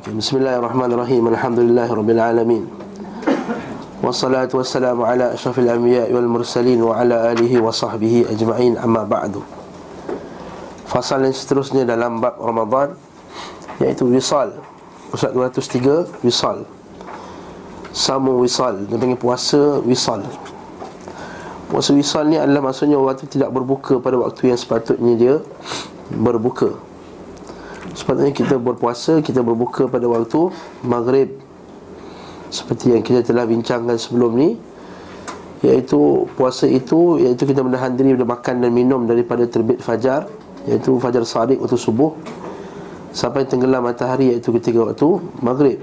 Bismillahirrahmanirrahim. Alhamdulillahirrabbilalamin Wassalatu wassalamu ala ashrafil anbiya wal mursalin Wa ala alihi wa sahbihi ajma'in. Amma ba'du. Fasal yang seterusnya dalam bab Ramadan Iaitu wisal. Pusat 203 Wisal. Samu wisal. Dia panggil puasa wisal. Puasa wisal ni adalah maksudnya Waktu tidak berbuka pada waktu yang sepatutnya dia Berbuka Sepatutnya kita berpuasa Kita berbuka pada waktu Maghrib. Seperti yang kita telah bincangkan sebelum ni Iaitu puasa itu Iaitu kita menahan diri dari makan dan minum Daripada terbit fajar Iaitu fajar sadiq waktu subuh Sampai tenggelam matahari iaitu ketika waktu Maghrib.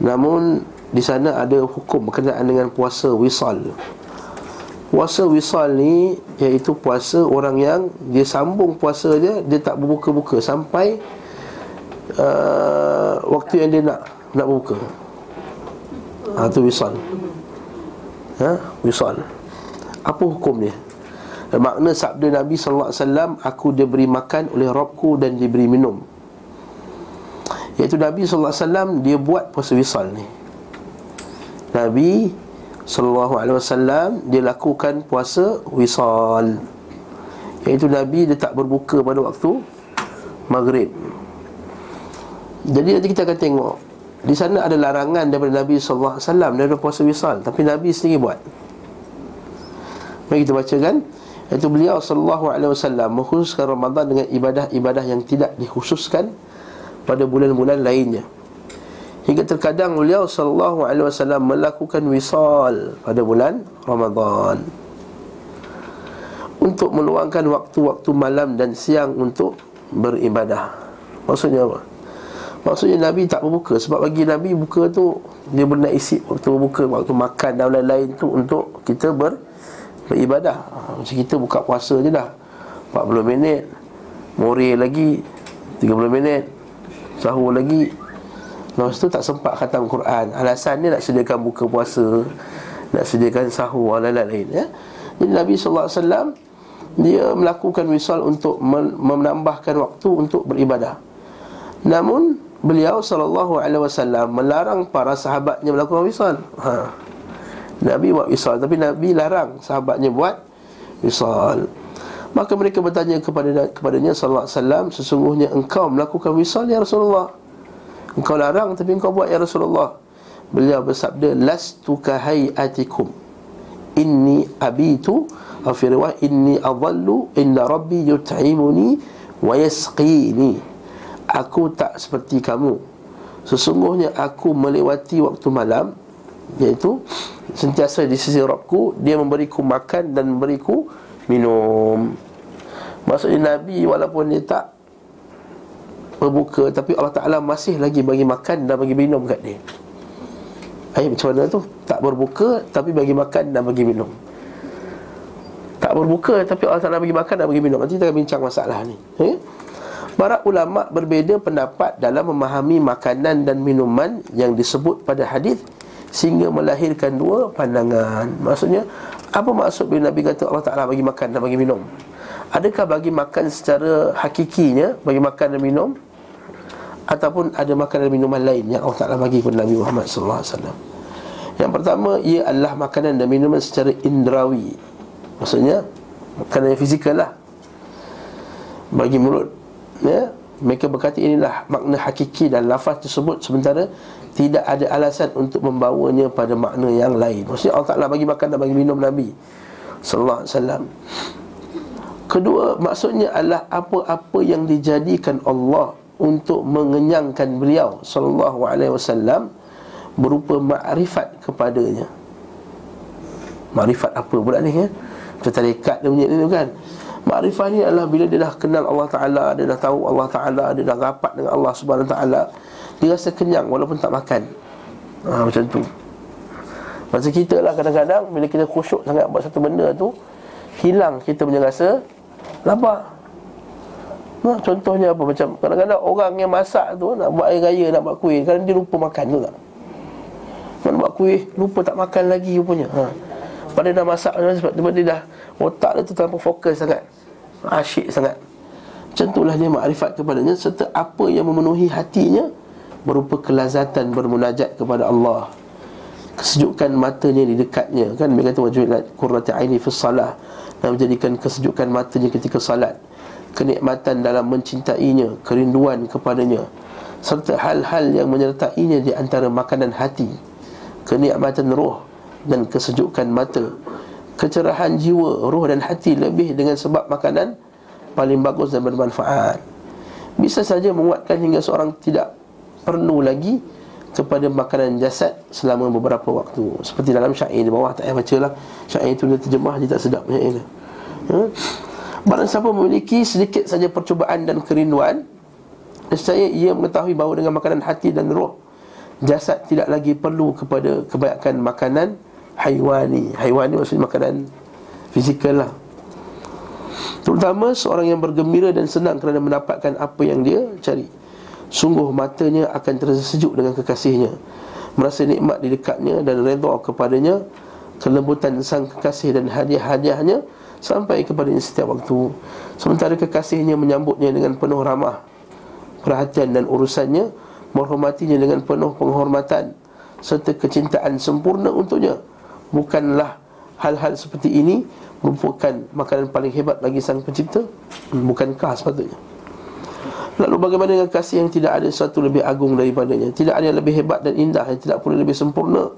Namun di sana ada hukum berkenaan dengan puasa wisal Puasa wisal ni Iaitu puasa orang yang Dia sambung puasa dia Dia tak berbuka-buka Sampai uh, Waktu yang dia nak Nak berbuka. Ha, Itu wisal. Ha? Wisal. Apa hukum dia? Makna sabda Nabi SAW Aku diberi makan oleh Robku Dan diberi minum. Iaitu Nabi SAW Dia buat puasa wisal ni. Nabi sallallahu alaihi wasallam dia lakukan puasa wisal. Iaitu nabi dia tak berbuka pada waktu maghrib. Jadi nanti kita akan tengok di sana ada larangan daripada nabi sallallahu alaihi wasallam daripada puasa wisal tapi nabi sendiri buat. Mari kita bacakan. Iaitu beliau sallallahu alaihi wasallam mengkhususkan Ramadan dengan ibadah-ibadah yang tidak dikhususkan pada bulan-bulan lainnya Hingga terkadang beliau sallallahu alaihi wasallam melakukan wisal pada bulan Ramadan untuk meluangkan waktu-waktu malam dan siang untuk beribadah. Maksudnya apa? Maksudnya Nabi tak berbuka sebab bagi Nabi buka tu dia benar isi waktu berbuka, waktu makan dan lain-lain tu untuk kita ber, beribadah. Macam kita buka puasa je dah. 40 minit. More lagi 30 minit. Sahur lagi Lepas tu tak sempat khatam Quran. Alasan dia nak sediakan buka puasa Nak sediakan sahur dan lain-lain ya? Jadi Nabi SAW Dia melakukan wisal untuk menambahkan waktu untuk beribadah. Namun beliau SAW melarang para sahabatnya melakukan wisal ha. Nabi buat wisal Tapi Nabi larang sahabatnya buat wisal Maka mereka bertanya kepada kepadanya sallallahu alaihi wasallam sesungguhnya engkau melakukan wisal ya Rasulullah Engkau larang tapi engkau buat ya Rasulullah. Beliau bersabda Lastu kahayatikum Inni abitu Afirwah inni adallu Inna rabbi yut'imuni Wa yasqini. Aku tak seperti kamu. Sesungguhnya aku melewati waktu malam Iaitu Sentiasa di sisi Rabbku Dia memberiku makan dan memberiku minum. Maksudnya Nabi walaupun dia tak berbuka tapi Allah Taala masih lagi bagi makan dan bagi minum kat dia. Ayat macam mana tu? Tak berbuka tapi bagi makan dan bagi minum. Tak berbuka tapi Allah Taala bagi makan dan bagi minum. Nanti kita akan bincang masalah ni. Eh? Para ulama berbeza pendapat dalam memahami makanan dan minuman yang disebut pada hadis sehingga melahirkan dua pandangan. Maksudnya apa maksud bila Nabi kata Allah Taala bagi makan dan bagi minum? Adakah bagi makan secara hakikinya Bagi makan dan minum? Ataupun ada makanan dan minuman lain Yang Allah Ta'ala bagi kepada Nabi Muhammad SAW Yang pertama Ia adalah makanan dan minuman secara indrawi. Maksudnya Makanan yang fizikal lah. Bagi mulut ya? Mereka berkata inilah makna hakiki dan lafaz tersebut Sementara tidak ada alasan untuk membawanya pada makna yang lain. Maksudnya Allah Ta'ala bagi makan dan bagi minum Nabi Sallallahu Alaihi Wasallam Kedua maksudnya adalah apa-apa yang dijadikan Allah untuk mengenyangkan beliau sallallahu alaihi wasallam berupa makrifat kepadanya. Makrifat apa pula ni ya? Macam tarekat dia punya ni kan. Makrifat ni adalah bila dia dah kenal Allah Taala, dia dah tahu Allah Taala, dia dah rapat dengan Allah Subhanahu Taala, dia rasa kenyang walaupun tak makan. Ha, macam tu. Macam kita lah kadang-kadang bila kita khusyuk sangat buat satu benda tu hilang kita punya rasa Lapar. Nah, Contohnya apa? Macam kadang-kadang orang yang masak tu Nak buat air raya Nak buat kuih Kadang dia lupa makan tu tak Nak buat kuih Lupa tak makan lagi rupanya. Ha. Pada dah masak Sebab dia dah Otak dia tu terlalu fokus sangat. Asyik sangat. Macam itulah dia makrifat kepadanya Serta apa yang memenuhi hatinya berupa kelazatan bermunajat kepada Allah. Kesejukan matanya di dekatnya. Kan mereka kata wajulat qurrati aini fi salah dan menjadikan kesejukan matanya ketika salat. Kenikmatan dalam mencintainya kerinduan kepadanya. Serta hal-hal yang menyertainya di antara makanan hati. Kenikmatan roh dan kesejukan mata. Kecerahan jiwa roh dan hati lebih dengan sebab makanan paling bagus dan bermanfaat. Bisa saja menguatkan hingga seorang tidak perlu lagi kepada makanan jasad selama beberapa waktu. Seperti dalam syair di bawah tak payah baca lah syair itu dia terjemah dia tak sedap syair ha? barang siapa memiliki sedikit saja percubaan dan kerinduan nescaya ia mengetahui bahawa dengan makanan hati dan roh jasad tidak lagi perlu kepada kebanyakan makanan haiwani. Haiwani maksudnya makanan fizikal lah. Terutama seorang yang bergembira dan senang kerana mendapatkan apa yang dia cari Sungguh matanya akan terasa sejuk dengan kekasihnya. Merasa nikmat di dekatnya dan redha kepadanya Kelembutan sang kekasih dan hadiah-hadiahnya Sampai kepadanya setiap waktu. Sementara kekasihnya menyambutnya dengan penuh ramah Perhatian dan urusannya Menghormatinya dengan penuh penghormatan Serta kecintaan sempurna untuknya. Bukanlah hal-hal seperti ini Merupakan makanan paling hebat bagi sang pencipta? Bukankah sepatutnya Lalu bagaimana dengan kasih yang tidak ada sesuatu lebih agung daripadanya? Tidak ada yang lebih hebat dan indah Yang tidak pula lebih sempurna.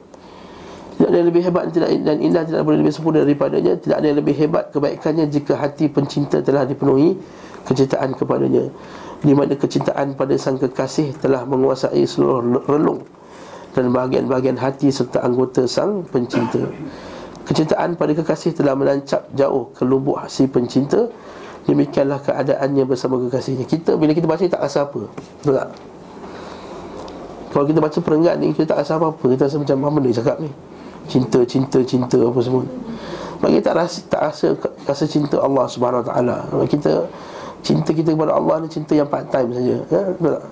Tidak ada yang lebih hebat dan, indah Tidak pula lebih sempurna daripadanya. Tidak ada yang lebih hebat kebaikannya Jika hati pencinta telah dipenuhi Kecintaan kepadanya. Di mana kecintaan pada sang kekasih Telah menguasai seluruh relung Dan bahagian-bahagian hati Serta anggota sang pencinta. Kecintaan pada kekasih telah menancap jauh ke lubuk si pencinta Demikianlah keadaannya bersama kekasihnya. Kita bila kita baca tak rasa apa. Betul tak? Kalau kita baca perenggan ni Kita tak rasa apa-apa. Kita rasa macam apa dia cakap ni? Cinta, cinta, cinta apa semua. Bagi kita tak rasa, tak rasa, rasa cinta Allah subhanahu wa ta'ala. Kita Cinta kita kepada Allah ni cinta yang part time saja. Ya? Betul tak?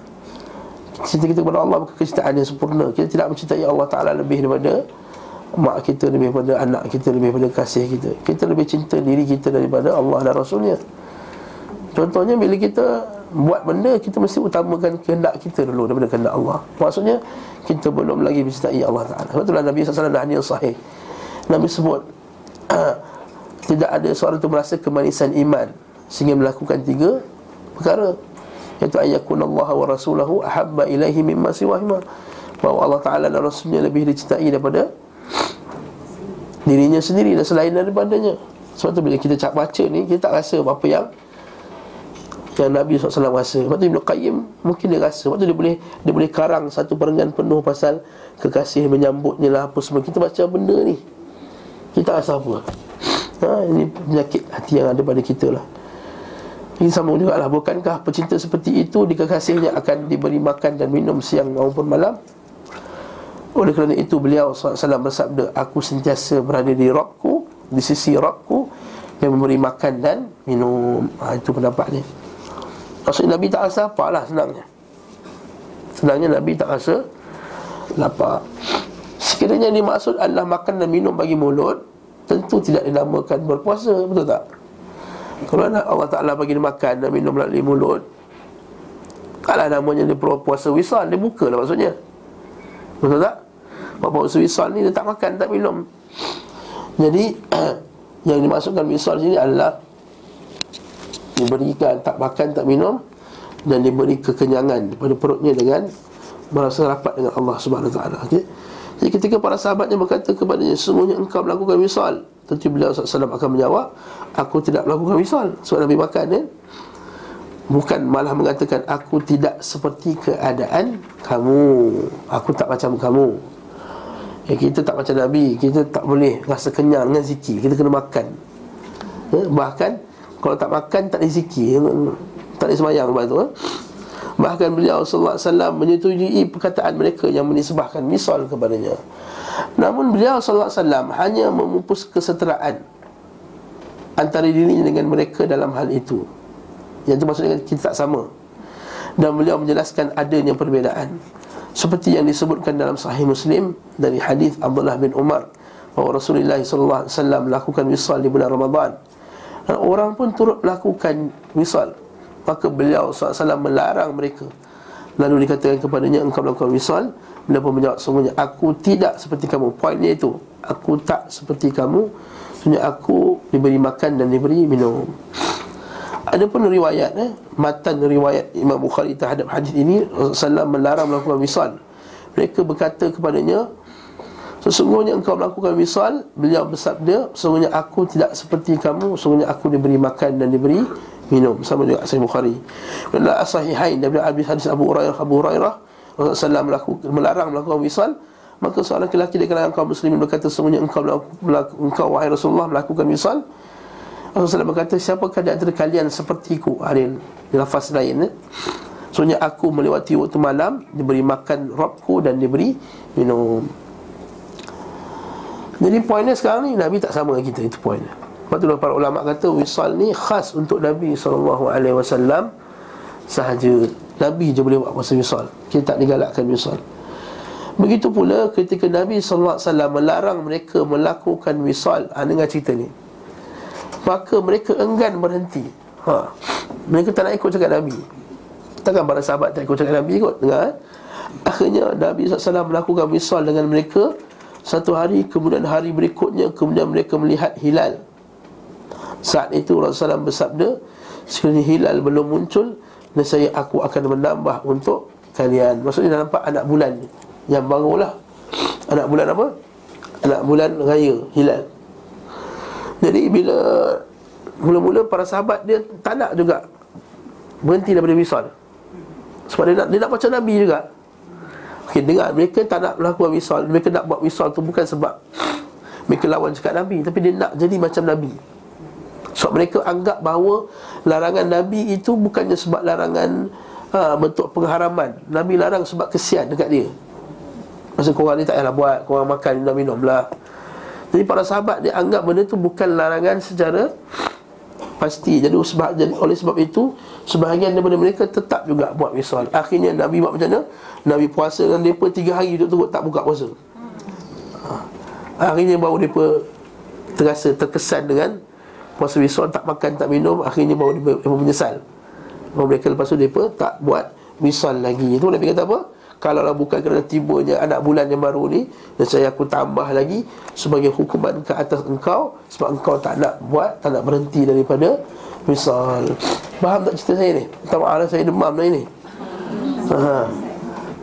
Cinta kita kepada Allah bukan kecintaan yang sempurna. Kita tidak mencintai Allah Ta'ala lebih daripada Mak kita lebih daripada anak kita Lebih daripada kasih kita. Kita lebih cinta diri kita daripada Allah dan Rasulnya Contohnya bila kita buat benda Kita mesti utamakan kehendak kita dulu Daripada kehendak Allah. Maksudnya kita belum lagi mencintai Allah Ta'ala. Sebab itulah Nabi SAW dan hadis sahih. Nabi sebut Tidak ada seorang itu merasa kemanisan iman Sehingga melakukan tiga perkara. Iaitu ayakun Allah wa rasulahu Ahabba ilaihi mimma siwahima Bahawa Allah Ta'ala dan Rasulnya lebih dicintai daripada Dirinya sendiri dan selain daripadanya. Sebab tu bila kita baca ni Kita tak rasa apa yang yang Nabi SAW rasa Sebab tu Ibn Qayyim mungkin dia rasa. Sebab tu dia boleh dia boleh karang satu perenggan penuh pasal Kekasih menyambutnya lah apa semua. Kita baca benda ni. Kita rasa apa. Ha, Ini penyakit hati yang ada pada kita lah. Ini sama juga lah Bukankah pecinta seperti itu Di kekasihnya akan diberi makan dan minum siang maupun malam? Oleh kerana itu beliau SAW bersabda Aku sentiasa berada di Rabku Di sisi Rabku Yang memberi makan dan minum. Ha, Itu pendapat ni Maksudnya Nabi tak rasa apa lah senangnya Senangnya Nabi tak rasa lapar Sekiranya dimaksud adalah makan dan minum bagi mulut Tentu tidak dinamakan berpuasa Betul tak? Kalau Allah Ta'ala bagi dia makan dan minum melalui mulut Kalau namanya dia puasa wisal Dia buka lah maksudnya Betul tak? Puasa wisal ni dia tak makan tak minum Jadi Yang dimaksudkan wisal sini adalah diberikan tak makan tak minum dan diberi kekenyangan pada perutnya dengan merasa rapat dengan Allah Subhanahu taala. Jadi ketika para sahabatnya berkata kepadanya semuanya engkau melakukan wisal tentu beliau SAW akan menjawab aku tidak melakukan wisal sebab Nabi makan ya? bukan malah mengatakan aku tidak seperti keadaan kamu. Aku tak macam kamu. Ya, kita tak macam Nabi. Kita tak boleh rasa kenyang dengan zikir. Kita kena makan. Ya, Bahkan kalau tak makan tak ada zikir Tak ada semayang lepas tu eh? Bahkan beliau wasallam menyetujui perkataan mereka yang menisbahkan misal kepadanya. Namun beliau wasallam hanya memupus keseteraan antara dirinya dengan mereka dalam hal itu. Yang itu maksudnya kita tak sama. Dan beliau menjelaskan adanya perbezaan. Seperti yang disebutkan dalam sahih Muslim dari hadis Abdullah bin Umar bahawa Rasulullah wasallam melakukan wisal di bulan Ramadan dan orang pun turut melakukan wisal Maka beliau SAW melarang mereka. Lalu dikatakan kepadanya Engkau melakukan wisal Beliau pun menjawab Sungguhnya aku tidak seperti kamu. Poinnya itu Aku tak seperti kamu. Sungguhnya aku diberi makan dan diberi minum. Ada pun riwayat eh, Matan riwayat Imam Bukhari terhadap hadis ini Rasulullah melarang melakukan wisal Mereka berkata kepadanya Sesungguhnya engkau melakukan wisal Beliau bersabda Sesungguhnya aku tidak seperti kamu Sesungguhnya aku diberi makan dan diberi minum. Sama juga Sahih Bukhari. Dan As-Sahihain Daripada hadis Abu Hurairah Abu Hurairah Rasulullah melakukan, melarang melakukan wisal Maka seorang lelaki di kalangan kaum muslimin berkata Sesungguhnya engkau, melakukan, engkau wahai Rasulullah melakukan wisal Rasulullah berkata Siapakah di antara kalian sepertiku? Ada lafaz lain eh? Soalnya aku melewati waktu malam Diberi makan robku dan diberi minum Jadi poinnya sekarang ni Nabi tak sama dengan kita Itu poinnya. Lepas tu para ulama kata Wisal ni khas untuk Nabi SAW Sahaja. Nabi je boleh buat puasa wisal. Kita tak digalakkan wisal. Begitu pula ketika Nabi SAW melarang mereka melakukan wisal. Ha, Dengar cerita ni. Maka mereka enggan berhenti. Ha. Mereka tak nak ikut cakap Nabi. Takkan para sahabat tak ikut cakap Nabi ikut? Dengar eh? Akhirnya Nabi SAW melakukan misal dengan mereka Satu hari kemudian hari berikutnya Kemudian mereka melihat hilal. Saat itu Rasulullah bersabda Sekiranya hilal belum muncul Nescaya aku akan menambah untuk kalian. Maksudnya dah nampak anak bulan Yang barulah Anak bulan apa? Anak bulan raya hilal. Jadi bila Mula-mula para sahabat dia tak nak juga Berhenti daripada wisal Sebab dia nak, dia nak baca Nabi juga Okay, dengar mereka tak nak melakukan wisal Mereka nak buat wisal tu bukan sebab Mereka lawan cakap Nabi Tapi dia nak jadi macam Nabi. Sebab mereka anggap bahawa Larangan Nabi itu bukannya sebab larangan ha, Bentuk pengharaman. Nabi larang sebab kesian dekat dia. Masa korang ni tak payahlah buat Korang makan, minum, minum lah. Jadi para sahabat dia anggap benda tu bukan larangan secara pasti. Jadi, sebab, jadi oleh sebab itu sebahagian daripada mereka tetap juga buat wisal. Akhirnya Nabi buat macam mana? Nabi puasa dengan mereka tiga hari tu turut tak buka puasa. Ha. Akhirnya baru mereka terasa terkesan dengan puasa wisal tak makan tak minum akhirnya baru mereka menyesal. Baru mereka lepas tu mereka tak buat wisal lagi. Itu Nabi kata apa? Kalaulah bukan kerana tibanya anak bulan yang baru ni Dan saya aku tambah lagi Sebagai hukuman ke atas engkau Sebab engkau tak nak buat Tak nak berhenti daripada Misal Faham tak cerita saya ni? Tak maaf lah saya demam lah ini ha.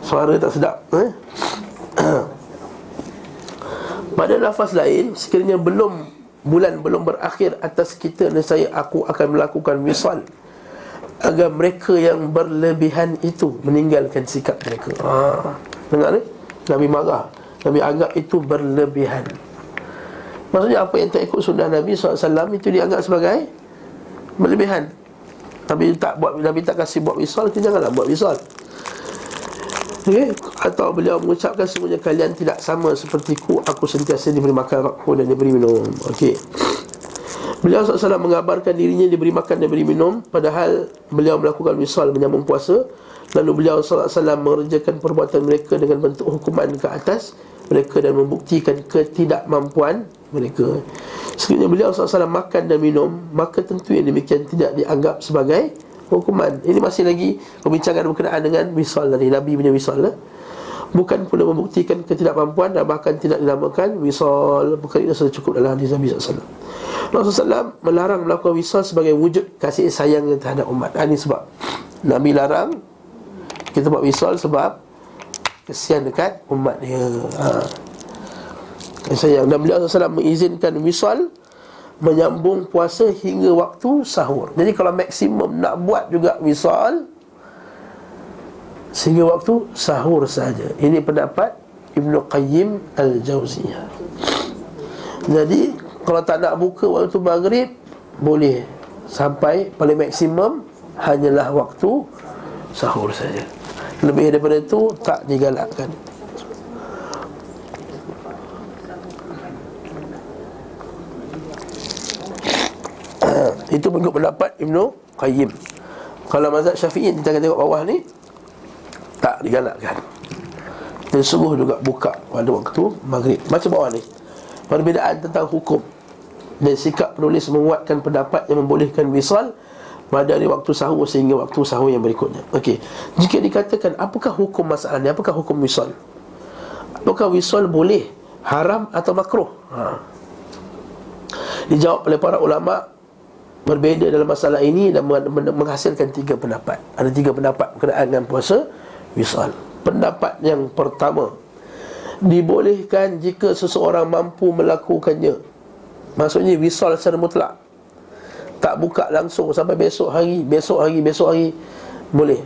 Suara tak sedap eh? Pada lafaz lain Sekiranya belum Bulan belum berakhir atas kita Dan saya aku akan melakukan misal agar mereka yang berlebihan itu meninggalkan sikap mereka. Ha. Dengar ni? Nabi marah. Nabi anggap itu berlebihan. Maksudnya apa yang tak ikut sunnah Nabi SAW itu dianggap sebagai berlebihan. Nabi tak buat Nabi tak kasih buat wisal, kita janganlah buat wisal. Okay? Atau beliau mengucapkan semuanya kalian tidak sama sepertiku Aku sentiasa diberi makan rakku dan diberi minum Okey Beliau SAW mengabarkan dirinya diberi makan dan diberi minum Padahal beliau melakukan wisal menyambung puasa. Lalu beliau SAW mengerjakan perbuatan mereka dengan bentuk hukuman ke atas Mereka dan membuktikan ketidakmampuan mereka. Sekiranya beliau SAW makan dan minum Maka tentu yang demikian tidak dianggap sebagai hukuman. Ini masih lagi pembincangan berkenaan dengan wisal tadi Nabi punya wisal lah Bukan pula membuktikan ketidakmampuan dan bahkan tidak dinamakan wisal. Bukan ini sudah cukup dalam hadis Nabi SAW Rasulullah SAW melarang melakukan wisal sebagai wujud kasih sayang terhadap umat. Ini sebab Nabi larang kita buat wisal sebab kesian dekat umat dia ha. sayang. Dan beliau SAW mengizinkan wisal Menyambung puasa hingga waktu sahur. Jadi kalau maksimum nak buat juga wisal Sehingga waktu sahur saja. Ini pendapat Ibnu Qayyim Al-Jauziyah Jadi Kalau tak nak buka waktu maghrib Boleh. Sampai paling maksimum Hanyalah waktu Sahur saja Lebih daripada itu Tak digalakkan. Itu mengikut pendapat Ibnu Qayyim. Kalau mazhab syafi'i Kita tengok bawah ni tak digalakkan Dan sungguh juga buka pada waktu maghrib Macam bawah ni Perbezaan tentang hukum Dan sikap penulis menguatkan pendapat yang membolehkan wisal dari waktu sahur sehingga waktu sahur yang berikutnya. Okey. Jika dikatakan apakah hukum masalah ni? Apakah hukum wisal? Apakah wisal boleh haram atau makruh? Ha. Dijawab oleh para ulama berbeza dalam masalah ini dan menghasilkan tiga pendapat. Ada tiga pendapat berkenaan dengan puasa wisal. Pendapat yang pertama dibolehkan jika seseorang mampu melakukannya. Maksudnya wisal secara mutlak. Tak buka langsung sampai besok hari, besok hari, besok hari boleh.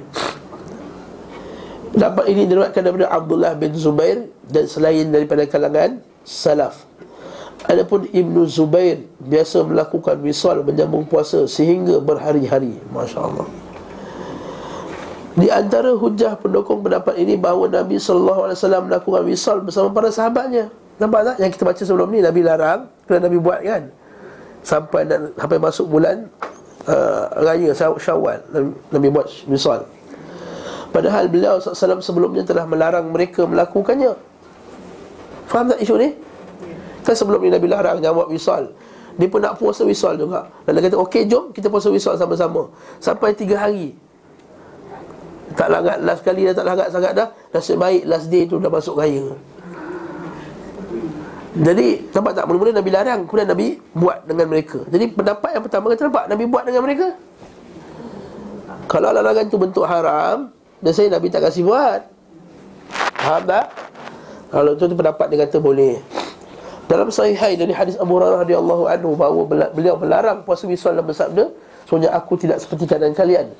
Pendapat ini diriwayatkan daripada Abdullah bin Zubair dan selain daripada kalangan salaf. Adapun Ibnu Zubair biasa melakukan wisal menyambung puasa sehingga berhari-hari. Masya-Allah. Di antara hujah pendukung pendapat ini bahawa Nabi sallallahu alaihi wasallam melakukan wisal bersama para sahabatnya. Nampak tak yang kita baca sebelum ni Nabi larang, kerana Nabi buat kan? Sampai dan sampai masuk bulan uh, raya Syawal Nabi, buat wisal. Padahal beliau sallallahu sebelumnya telah melarang mereka melakukannya. Faham tak isu ni? Kan sebelum ni Nabi larang jangan buat wisal Dia pun nak puasa wisal juga Dan dia kata okey jom kita puasa wisal sama-sama Sampai tiga hari Tak langat last kali dah tak langat sangat dah Nasib baik last day tu dah masuk raya. Jadi nampak tak? Mula-mula Nabi larang Kemudian Nabi buat dengan mereka. Jadi pendapat yang pertama kata nampak Nabi buat dengan mereka. Kalau larangan tu bentuk haram Dan saya Nabi tak kasih buat. Faham tak? Kalau tu, tu pendapat dia kata boleh. Dalam sahihai dari hadis Abu Hurairah radhiyallahu anhu bahawa beliau melarang puasa wisal dan bersabda, "Sesungguhnya aku tidak seperti keadaan kalian."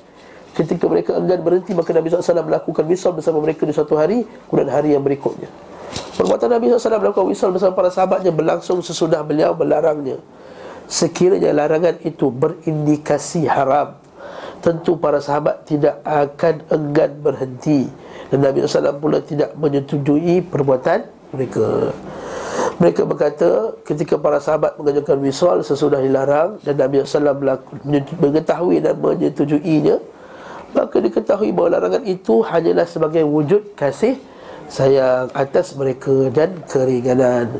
Ketika mereka enggan berhenti maka Nabi SAW melakukan wisal bersama mereka di suatu hari kemudian hari yang berikutnya. Perbuatan Nabi SAW melakukan wisal bersama para sahabatnya berlangsung sesudah beliau melarangnya. Sekiranya larangan itu berindikasi haram, tentu para sahabat tidak akan enggan berhenti dan Nabi SAW pula tidak menyetujui perbuatan mereka. Mereka berkata ketika para sahabat mengajukan wisal sesudah dilarang dan Nabi SAW mengetahui dan menyetujuinya maka diketahui bahawa larangan itu hanyalah sebagai wujud kasih sayang atas mereka dan keringanan.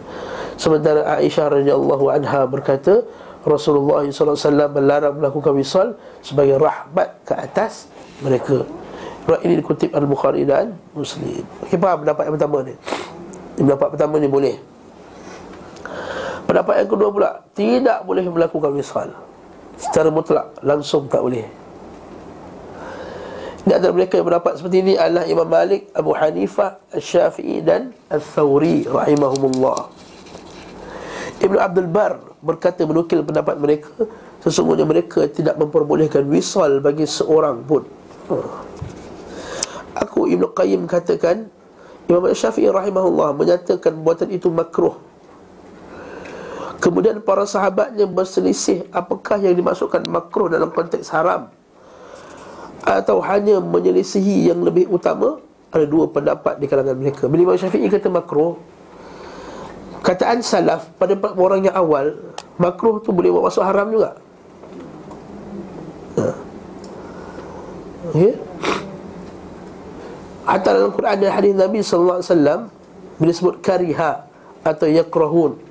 Sementara Aisyah radhiyallahu anha berkata Rasulullah SAW melarang melakukan wisal sebagai rahmat ke atas mereka. Ini dikutip Al-Bukhari dan Muslim. Okay, faham pendapat yang pertama ni? Pendapat pertama ni boleh. Pendapat yang kedua pula Tidak boleh melakukan wisal Secara mutlak Langsung tak boleh Di antara mereka yang berdapat seperti ini adalah Imam Malik, Abu Hanifah, Al-Syafi'i dan Al-Thawri Rahimahumullah. Ibn Abdul Bar berkata menukil pendapat mereka Sesungguhnya mereka tidak memperbolehkan wisal bagi seorang pun. Aku Ibn Qayyim katakan Imam Al-Syafi'i Rahimahullah menyatakan buatan itu makruh. Kemudian para sahabatnya berselisih apakah yang dimasukkan makruh dalam konteks haram atau hanya menyelisihi yang lebih utama ada dua pendapat di kalangan mereka. Bila Imam Syafi'i kata makruh kataan salaf pada orang yang awal makruh tu boleh buat masuk haram juga. Ha. Okay. Atau dalam Quran dan hadis Nabi sallallahu alaihi wasallam bila sebut kariha atau yakrahun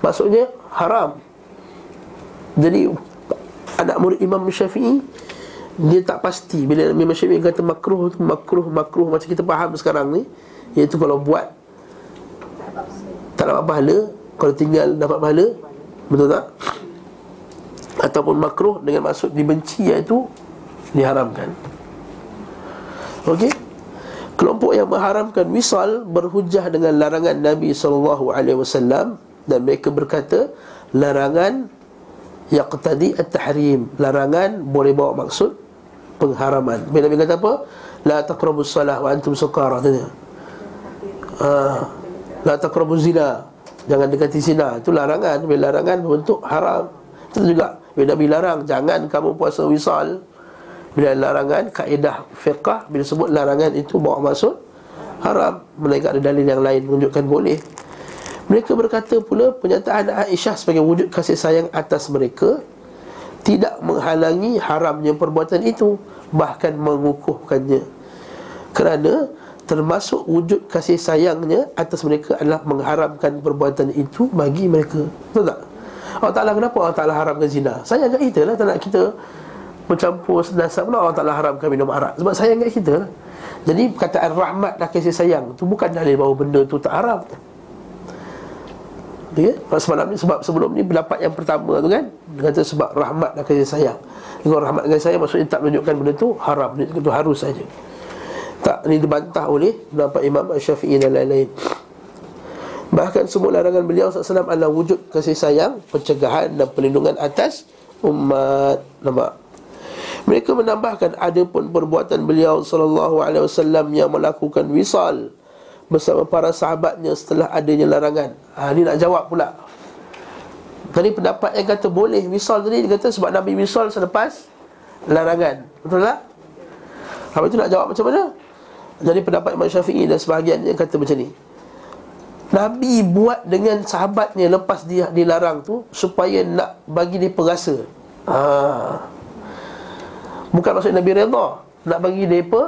Maksudnya haram Jadi Anak murid Imam Syafi'i Dia tak pasti Bila Imam Syafi'i kata makruh tu Makruh, makruh Macam kita faham sekarang ni Iaitu kalau buat Tak dapat pahala Kalau tinggal dapat pahala Betul tak? Ataupun makruh dengan maksud dibenci Iaitu diharamkan Okey Kelompok yang mengharamkan wisal berhujah dengan larangan Nabi SAW dan mereka berkata larangan yaqtadi at-tahrim. Larangan boleh bawa maksud pengharaman. Bila Nabi kata apa? La taqrabus salah wa antum sukara tanya ha, la taqrabuz zina. Jangan dekati zina. Itu larangan. Bila larangan berbentuk haram. Itu juga. Bila Nabi larang jangan kamu puasa wisal. Bila larangan kaedah fiqah bila sebut larangan itu bawa maksud haram. Mereka ada dalil yang lain menunjukkan boleh mereka berkata pula pernyataan Aisyah sebagai wujud kasih sayang atas mereka tidak menghalangi haramnya perbuatan itu bahkan mengukuhkannya. Kerana termasuk wujud kasih sayangnya atas mereka adalah mengharamkan perbuatan itu bagi mereka. Betul tak? Allah Ta'ala kenapa Allah Ta'ala haramkan zina? Saya agak kita lah tak nak kita bercampur nasab pula Allah Ta'ala haramkan minum arak Sebab sayang kat kita Jadi perkataan rahmat dan kasih sayang tu bukan dalil bahawa benda tu tak haram Ya, semalam ni sebab sebelum ni pendapat yang pertama tu kan dia kata sebab rahmat dan kasih sayang. Kalau rahmat dan kasih sayang maksudnya tak menunjukkan benda tu haram, benda tu harus saja. Tak ni dibantah oleh pendapat Imam Syafi'i dan lain-lain. Bahkan semua larangan beliau SAW adalah wujud kasih sayang, pencegahan dan perlindungan atas umat. Nampak? Mereka menambahkan ada pun perbuatan beliau wasallam yang melakukan wisal bersama para sahabatnya setelah adanya larangan. Ha ni nak jawab pula. Tadi pendapat yang kata boleh wisal tadi dia kata sebab Nabi wisal selepas larangan. Betul tak? Apa itu nak jawab macam mana? Jadi pendapat Imam Syafi'i dan sebahagian yang kata macam ni. Nabi buat dengan sahabatnya lepas dia dilarang tu supaya nak bagi dia perasa. Ha. Bukan maksud Nabi redha, nak bagi dia apa?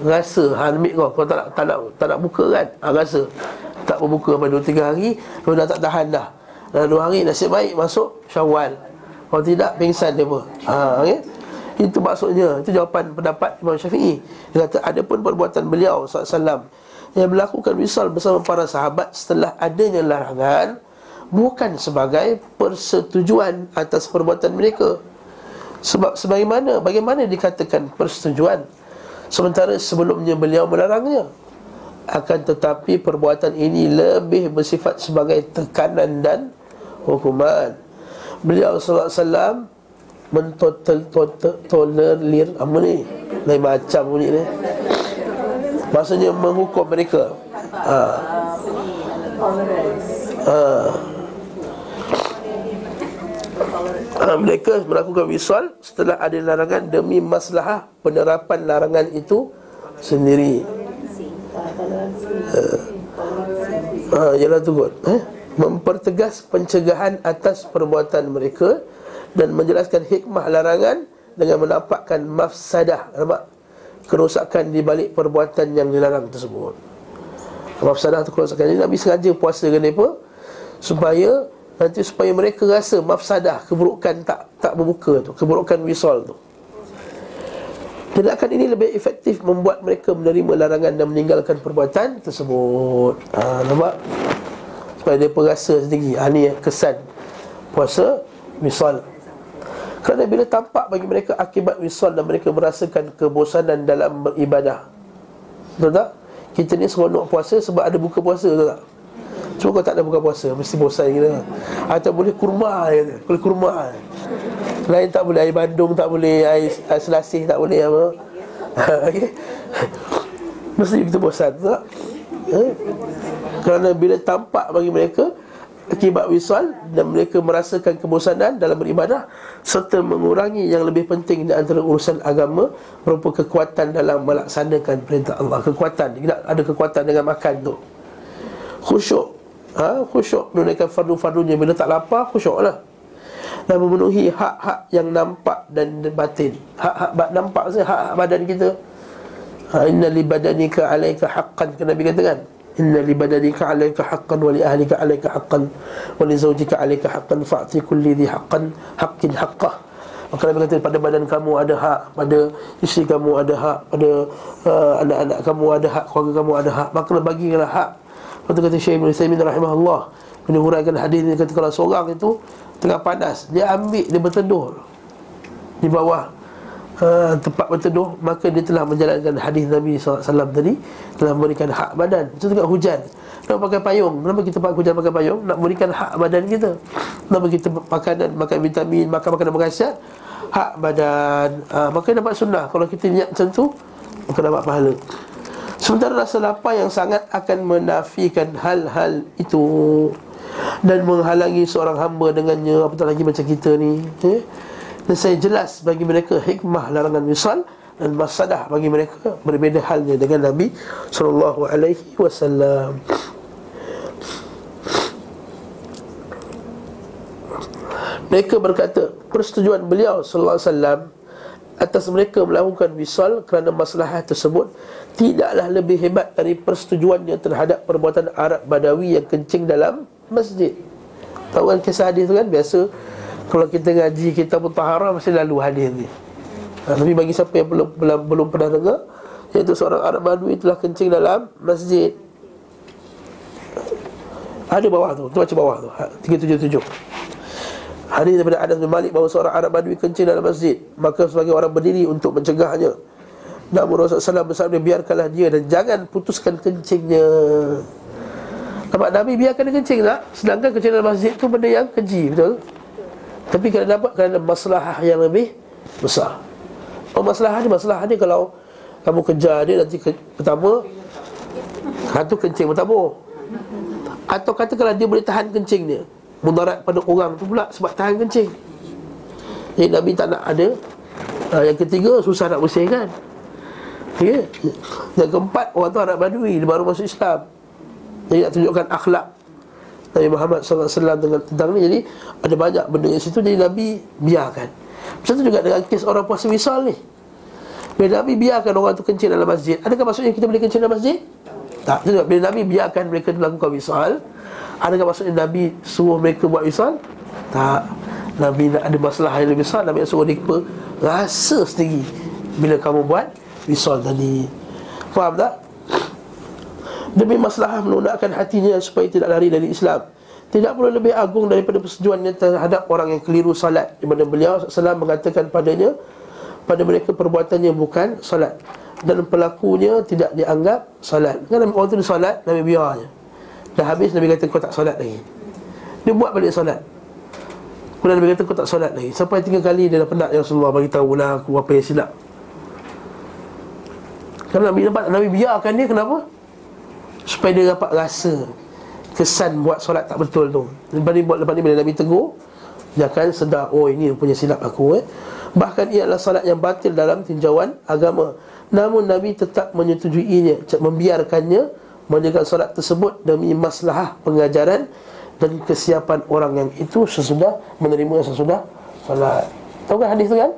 Rasa ha ambil kau kau tak nak tak nak, tak nak buka kan? Ha rasa. Tak berbuka pada 2 3 hari, kau dah tak tahan dah. Dalam 2 hari nasib baik masuk Syawal. Kalau tidak pingsan dia apa? Ha okey. Itu maksudnya Itu jawapan pendapat Imam Syafi'i Dia kata ada pun perbuatan beliau SAW yang melakukan wisal bersama para sahabat setelah adanya larangan bukan sebagai persetujuan atas perbuatan mereka. Sebab sebagaimana bagaimana dikatakan persetujuan sementara sebelumnya beliau melarangnya. Akan tetapi perbuatan ini lebih bersifat sebagai tekanan dan hukuman. Beliau wasallam mentolerir apa ni? Lain macam bunyi ni. Maksudnya menghukum mereka ha. Ha. Ha, mereka melakukan wisal setelah ada larangan demi masalah penerapan larangan itu sendiri. Ha. Ialah tu kot. Eh? Mempertegas pencegahan atas perbuatan mereka dan menjelaskan hikmah larangan dengan menampakkan mafsadah. Nampak? kerosakan di balik perbuatan yang dilarang tersebut. Mafsadah tu kerosakan ini Nabi sengaja puasa dengan mereka supaya nanti supaya mereka rasa mafsadah keburukan tak tak berbuka tu, keburukan wisal tu. Tindakan ini lebih efektif membuat mereka menerima larangan dan meninggalkan perbuatan tersebut. Ha, nampak? Supaya dia perasa sendiri. Ha, ni kesan puasa wisal. Kerana bila tampak bagi mereka akibat wisal dan mereka merasakan kebosanan dalam beribadah Betul tak? Kita ni seronok puasa sebab ada buka puasa betul tak? Cuma kau tak ada buka puasa Mesti bosan kita Atau boleh kurma kata. Boleh kurma Lain tak boleh air bandung tak boleh Air, air selasih tak boleh apa? Mesti kita bosan tak? Eh? Kerana bila tampak bagi mereka akibat wisal dan mereka merasakan kebosanan dalam beribadah serta mengurangi yang lebih penting di antara urusan agama berupa kekuatan dalam melaksanakan perintah Allah kekuatan tidak ada kekuatan dengan makan tu khusyuk ha khusyuk menunaikan fardu-fardunya bila tak lapar khusyuklah dan memenuhi hak-hak yang nampak dan batin hak-hak nampak saja hak-hak badan kita ha inna li badanika alayka haqqan kan nabi katakan Inna li badadika alaika haqqan wa li ahlika alaika haqqan wa li zawjika alaika haqqan fa'ti kulli dhi haqqan haqqin haqqah. Maka Nabi kata pada badan kamu ada hak, pada isteri kamu ada hak, pada uh, anak-anak kamu ada hak, keluarga kamu ada hak. Maka bagilah hak. Lepas kata Syekh Ibn Saimin rahimahullah Menuraikan hadis ni kata kalau seorang itu Tengah panas Dia ambil, dia berteduh. Di bawah uh, tempat berteduh maka dia telah menjalankan hadis Nabi SAW tadi telah memberikan hak badan. Itu juga hujan. Nak pakai payung kenapa kita pakai hujan pakai payung? Nak memberikan hak badan kita. Kenapa kita makanan makan vitamin makan makanan berkhasiat? Hak badan. Uh, maka dapat sunnah. Kalau kita niat macam tu maka dapat pahala sementara rasa lapar yang sangat akan menafikan hal-hal itu dan menghalangi seorang hamba dengannya apatah lagi macam kita ni eh? Dan saya jelas bagi mereka hikmah larangan wisal dan masalah bagi mereka berbeza halnya dengan Nabi wasallam. Mereka berkata persetujuan beliau sallallahu alaihi wasallam atas mereka melakukan wisal kerana masalah tersebut tidaklah lebih hebat dari persetujuannya terhadap perbuatan Arab Badawi yang kencing dalam masjid. Tahu kan kisah hadis tu kan? Biasa kalau kita ngaji kita pun tahara mesti lalu hadis ni. Ha, Tapi bagi siapa yang belum, belum, belum pernah dengar Iaitu seorang Arab Badui telah kencing dalam masjid. Ada bawah tu, tu baca bawah tu. Ha, 377 Hadis daripada Anas bin Malik bahawa seorang Arab Badui kencing dalam masjid Maka sebagai orang berdiri untuk mencegahnya. Namun Rasulullah SAW bersabda biarkanlah dia dan jangan putuskan kencingnya. Nampak Nabi biarkan dia kencing tak? Sedangkan kencing dalam masjid tu benda yang keji, betul? Tapi kalau dapat kerana masalah yang lebih besar. Oh masalah ni, masalah ni kalau kamu kejar dia nanti ke, pertama Satu kencing bertabur. Atau kata kalau dia boleh tahan kencing dia Mudarat pada orang tu pula sebab tahan kencing Jadi Nabi tak nak ada uh, Yang ketiga susah nak bersihkan Ya. Yang keempat orang tu Arab Badui Dia baru masuk Islam Jadi nak tunjukkan akhlak Nabi Muhammad SAW dengan tentang ni Jadi ada banyak benda di situ Jadi Nabi biarkan Macam tu juga dengan kes orang puasa wisal ni Bila Nabi biarkan orang tu kencing dalam masjid Adakah maksudnya kita boleh kencing dalam masjid? Tak, tidak. Bila Nabi biarkan mereka melakukan wisal Adakah maksudnya Nabi suruh mereka buat wisal? Tak. Nabi nak ada masalah yang lebih besar Nabi suruh mereka rasa sendiri Bila kamu buat wisal tadi. Faham tak? Demi masalah menundakkan hatinya supaya tidak lari dari Islam. Tidak perlu lebih agung daripada persetujuannya terhadap orang yang keliru salat. Di mana beliau SAW mengatakan padanya Pada mereka perbuatannya bukan salat. Dan pelakunya tidak dianggap salat. Kan orang tu salat, Nabi biarnya Dah habis Nabi kata kau tak salat lagi. Dia buat balik salat Kemudian Nabi kata kau tak salat lagi. Sampai tiga kali dia dah penat Ya Rasulullah beritahu lah aku apa yang silap. Kerana Nabi nampak? Nabi biarkan dia kenapa? Supaya dia dapat rasa Kesan buat solat tak betul tu. Lepas ni, lepas ni bila Nabi tegur Dia akan sedar Oh ini punya silap aku eh. Bahkan ia adalah solat yang batil dalam tinjauan agama. Namun Nabi tetap menyetujuinya Membiarkannya Menjaga solat tersebut Demi masalah pengajaran Dan kesiapan orang yang itu Sesudah menerima sesudah solat. Tahu kan hadis tu kan?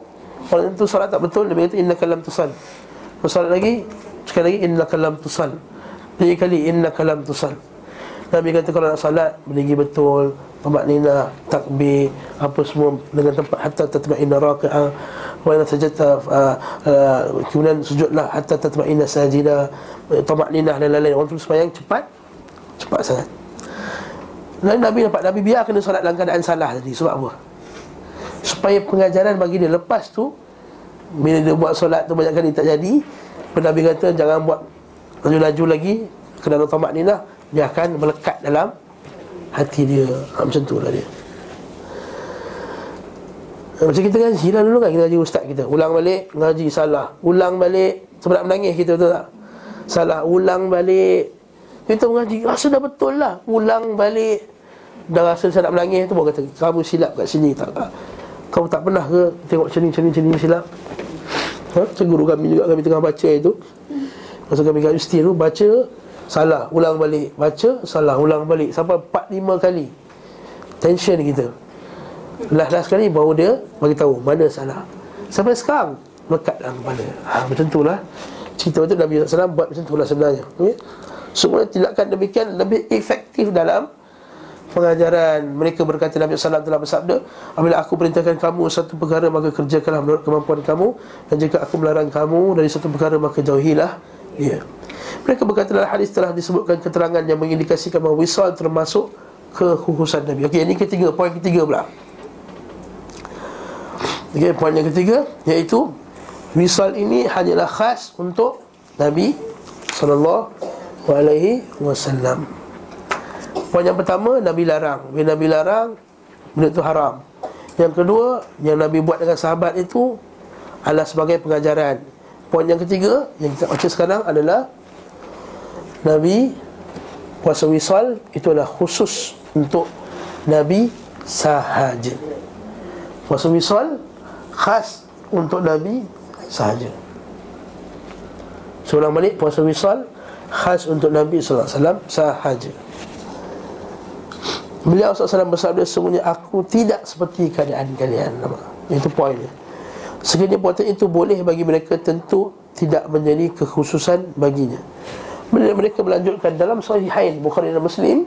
Kalau itu solat tak betul Nabi kata Inna kalam tusal. Solat lagi Sekali lagi Inna kalam tusal. Tiga kali Inna kalam tusal. Nabi kata kalau nak salat Berdiri betul Tamak nina Takbir Apa semua Dengan tempat Hatta tatma'ina raki'ah Wa ina sajata uh, uh, Kemudian sujudlah Hatta tatma'ina sajida. Tamak nina dan lain-lain. Orang tu semayang cepat Cepat sangat. Nabi, Nabi nampak Nabi biar kena salat dalam keadaan salah tadi Sebab apa? Supaya pengajaran bagi dia Lepas tu bila dia buat solat tu banyak kali tak jadi Nabi kata jangan buat laju-laju lagi Kerana tamak ni lah Dia akan melekat dalam hati dia ha, Macam tu lah dia ha, Macam kita kan hilang dulu kan kita ngaji ustaz kita Ulang balik, ngaji salah Ulang balik, sebab nak menangis kita betul tak? Salah, ulang balik Kita mengaji, rasa dah betul lah Ulang balik Dah rasa saya nak menangis tu Baru kata, kamu silap kat sini tak? Kau tak pernah ke tengok macam ni, macam ni, macam ni silap? ha? Macam guru kami juga kami tengah baca itu Masa kami kat universiti tu baca Salah, ulang balik. Baca, salah, ulang balik. Sampai 4-5 kali. Tension kita. Last-last kali baru dia bagi tahu mana salah. Sampai sekarang Melekat dalam kepala. Ha, Macam tu lah. Cerita tu Nabi SAW buat macam tu lah sebenarnya. Okay? Semua tindakan demikian Lebih efektif dalam pengajaran. Mereka berkata Nabi SAW telah bersabda Apabila aku perintahkan kamu satu perkara maka kerjakanlah menurut kemampuan kamu. Dan jika aku melarang kamu dari satu perkara maka jauhilah Ya. Mereka berkata dalam hadis telah disebutkan keterangan yang mengindikasikan bahawa wisal termasuk kekhususan Nabi. Okey ini ketiga, poin ketiga pula. Okey, poin yang ketiga iaitu Wisal ini hanyalah khas untuk Nabi Sallallahu Alaihi Wasallam. Poin yang pertama Nabi larang. Bila Nabi larang Benda itu haram. Yang kedua Yang Nabi buat dengan sahabat itu Adalah sebagai pengajaran Poin yang ketiga Yang kita baca sekarang adalah Nabi Puasa wisal Itu adalah khusus Untuk Nabi sahaja Puasa wisal Khas untuk Nabi sahaja Seorang balik puasa wisal Khas untuk Nabi SAW sahaja Beliau SAW bersabda Semuanya aku tidak seperti keadaan kalian. Itu poinnya Sekiranya perbuatan itu boleh bagi mereka Tentu tidak menjadi kekhususan baginya. Mereka melanjutkan dalam sahihain Bukhari dan Muslim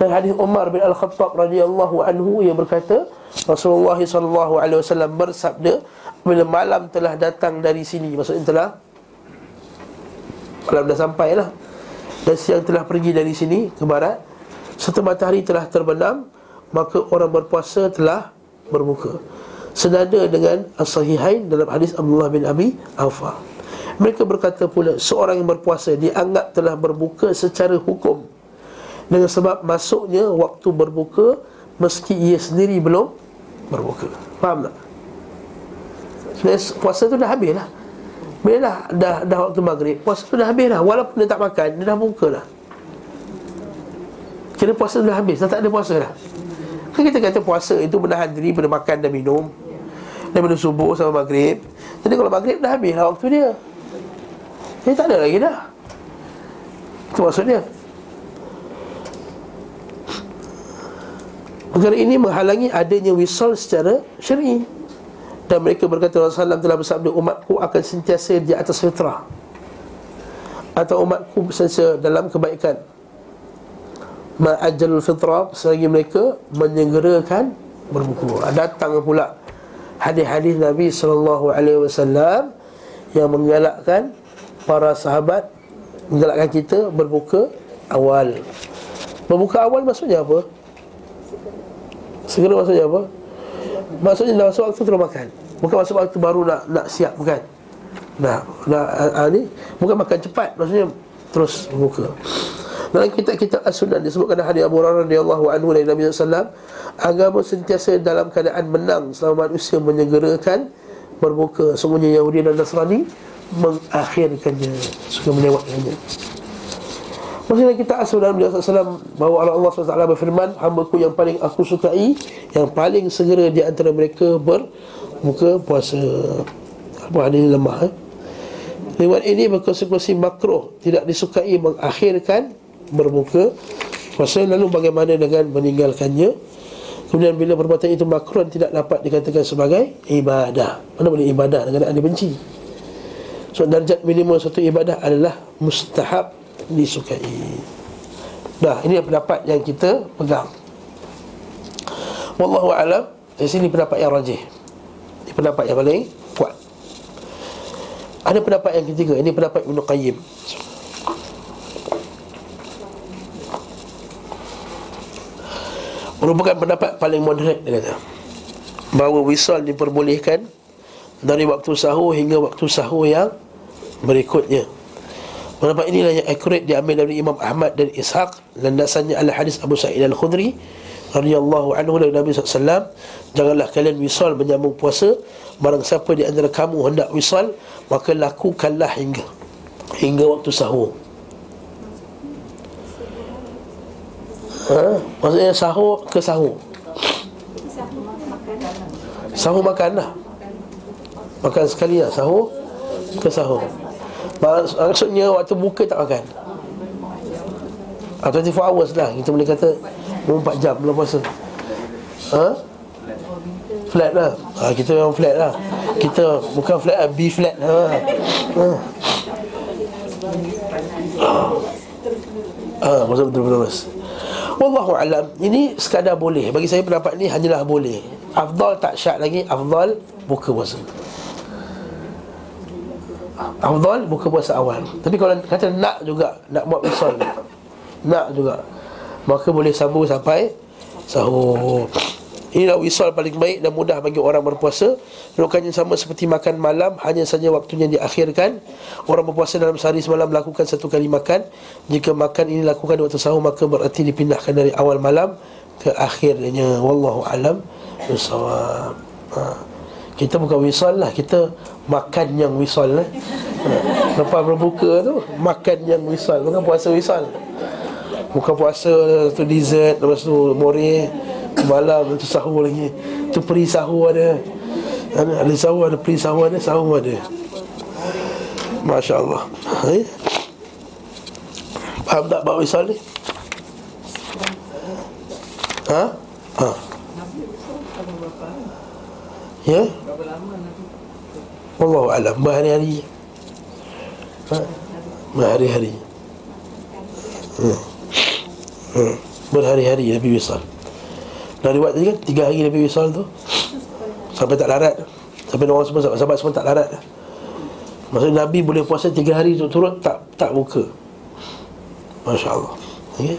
Dan hadis Umar bin Al-Khattab radhiyallahu anhu yang berkata Rasulullah sallallahu alaihi wasallam bersabda bila malam telah datang dari sini maksudnya telah malam dah sampai lah dan siang telah pergi dari sini ke barat serta matahari telah terbenam maka orang berpuasa telah berbuka senada dengan as-sahihain dalam hadis Abdullah bin Abi Aufa mereka berkata pula seorang yang berpuasa dianggap telah berbuka secara hukum. Dengan sebab masuknya waktu berbuka meski ia sendiri belum berbuka. Faham tak? Sebenarnya puasa tu dah habis lah Bila dah, dah, dah waktu maghrib Puasa tu dah habis lah Walaupun dia tak makan Dia dah buka lah Kira puasa tu dah habis Dah tak ada puasa dah. Kan kita kata puasa itu menahan diri pada makan dan minum Daripada subuh sampai maghrib Jadi kalau maghrib dah habis lah waktu dia Dia tak ada lagi dah Itu maksudnya Perkara ini menghalangi adanya wisal secara syar'i. Dan mereka berkata Rasulullah telah bersabda umatku akan sentiasa di atas fitrah. Atau umatku sentiasa dalam kebaikan. Ma'ajalul fitrah selagi mereka menyegerakan berbuku. Datang pula hadis-hadis Nabi SAW yang menggalakkan para sahabat menggalakkan kita berbuka awal. Berbuka awal maksudnya apa? Segera maksudnya apa? Maksudnya masuk waktu terus makan Bukan masuk waktu baru nak nak siap bukan Nah, nah uh, ni bukan makan cepat maksudnya terus buka. Dalam kitab-kitab As-Sunnah disebutkan hadis Abu Hurairah radhiyallahu anhu dari Nabi sallallahu agama sentiasa dalam keadaan menang selama manusia menyegerakan berbuka. Semuanya Yahudi dan Nasrani mengakhirkannya, suka melewatkannya. Maksudnya kita asal dalam Nabi SAW Bahawa Allah SWT berfirman hamba ku yang paling aku sukai Yang paling segera di antara mereka berbuka puasa Apa ini lemah eh? Riwayat ini berkonsekuensi makruh Tidak disukai mengakhirkan berbuka puasa Lalu bagaimana dengan meninggalkannya. Kemudian bila perbuatan itu makruh Tidak dapat dikatakan sebagai ibadah. Mana boleh ibadah dengan ada benci So darjat minimum satu ibadah adalah mustahab disukai. Dah, ini pendapat yang kita pegang. Wallahu a'lam. Di sini pendapat yang rajih. Ini pendapat yang paling kuat. Ada pendapat yang ketiga. Ini pendapat Ibn Qayyim Merupakan pendapat paling moderate Dia kata. Bahawa wisal diperbolehkan Dari waktu sahur hingga waktu sahur yang Berikutnya. Pendapat inilah yang akurat diambil dari Imam Ahmad dan Ishaq dan dasarnya adalah hadis Abu Sa'id Al-Khudri radhiyallahu anhu dari Nabi SAW janganlah kalian wisal menyambung puasa barang siapa di antara kamu hendak wisal maka lakukanlah hingga hingga waktu sahur ha? maksudnya sahur ke sahur? Sahur makan lah. Makan sekali lah sahur ke sahur? Maksudnya waktu buka tak makan? Ah, 24 hours lah. Kita boleh kata 24 jam belum puasa. Ha? Flat lah. Ha, Kita memang flat lah. Kita bukan flat lah B flat ha. Ha. Ha, maksud betul-betul mas Wallahu alam. Ini sekadar boleh. Bagi saya pendapat ni hanyalah boleh. Afdal tak syak lagi Afdal buka puasa. Afdal buka puasa awal. Tapi kalau kata nak juga Nak buat wisal Nak juga Maka boleh sambung sampai Sahur Inilah wisal paling baik dan mudah bagi orang berpuasa. Rukannya sama seperti makan malam Hanya saja waktunya diakhirkan. Orang berpuasa dalam sehari semalam melakukan satu kali makan. Jika makan ini lakukan waktu sahur Maka berarti dipindahkan dari awal malam Ke akhirnya. Wallahu alam Bersawab ha. Kita bukan wisal lah Kita makan yang wisal lah Lepas berbuka tu Makan yang wisal. Bukan puasa wisal. Bukan puasa tu dessert Lepas tu more Malam tu sahur lagi Tu peri sahur ada Ada sahur ada peri sahur ada Sahur ada Masya Allah eh? Faham tak bahawa wisal ni? Ha? Ha? Ya? Wallahu alam berhari-hari. Ha? Berhari-hari. Hmm. Hmm. Berhari-hari Nabi wisal Dan riwayat tadi kan Tiga hari Nabi wisal tu. Sampai tak larat. Sampai orang semua Sahabat semua tak larat. Maksudnya Nabi boleh puasa tiga hari tu turut Tak tak buka Masya Allah okay?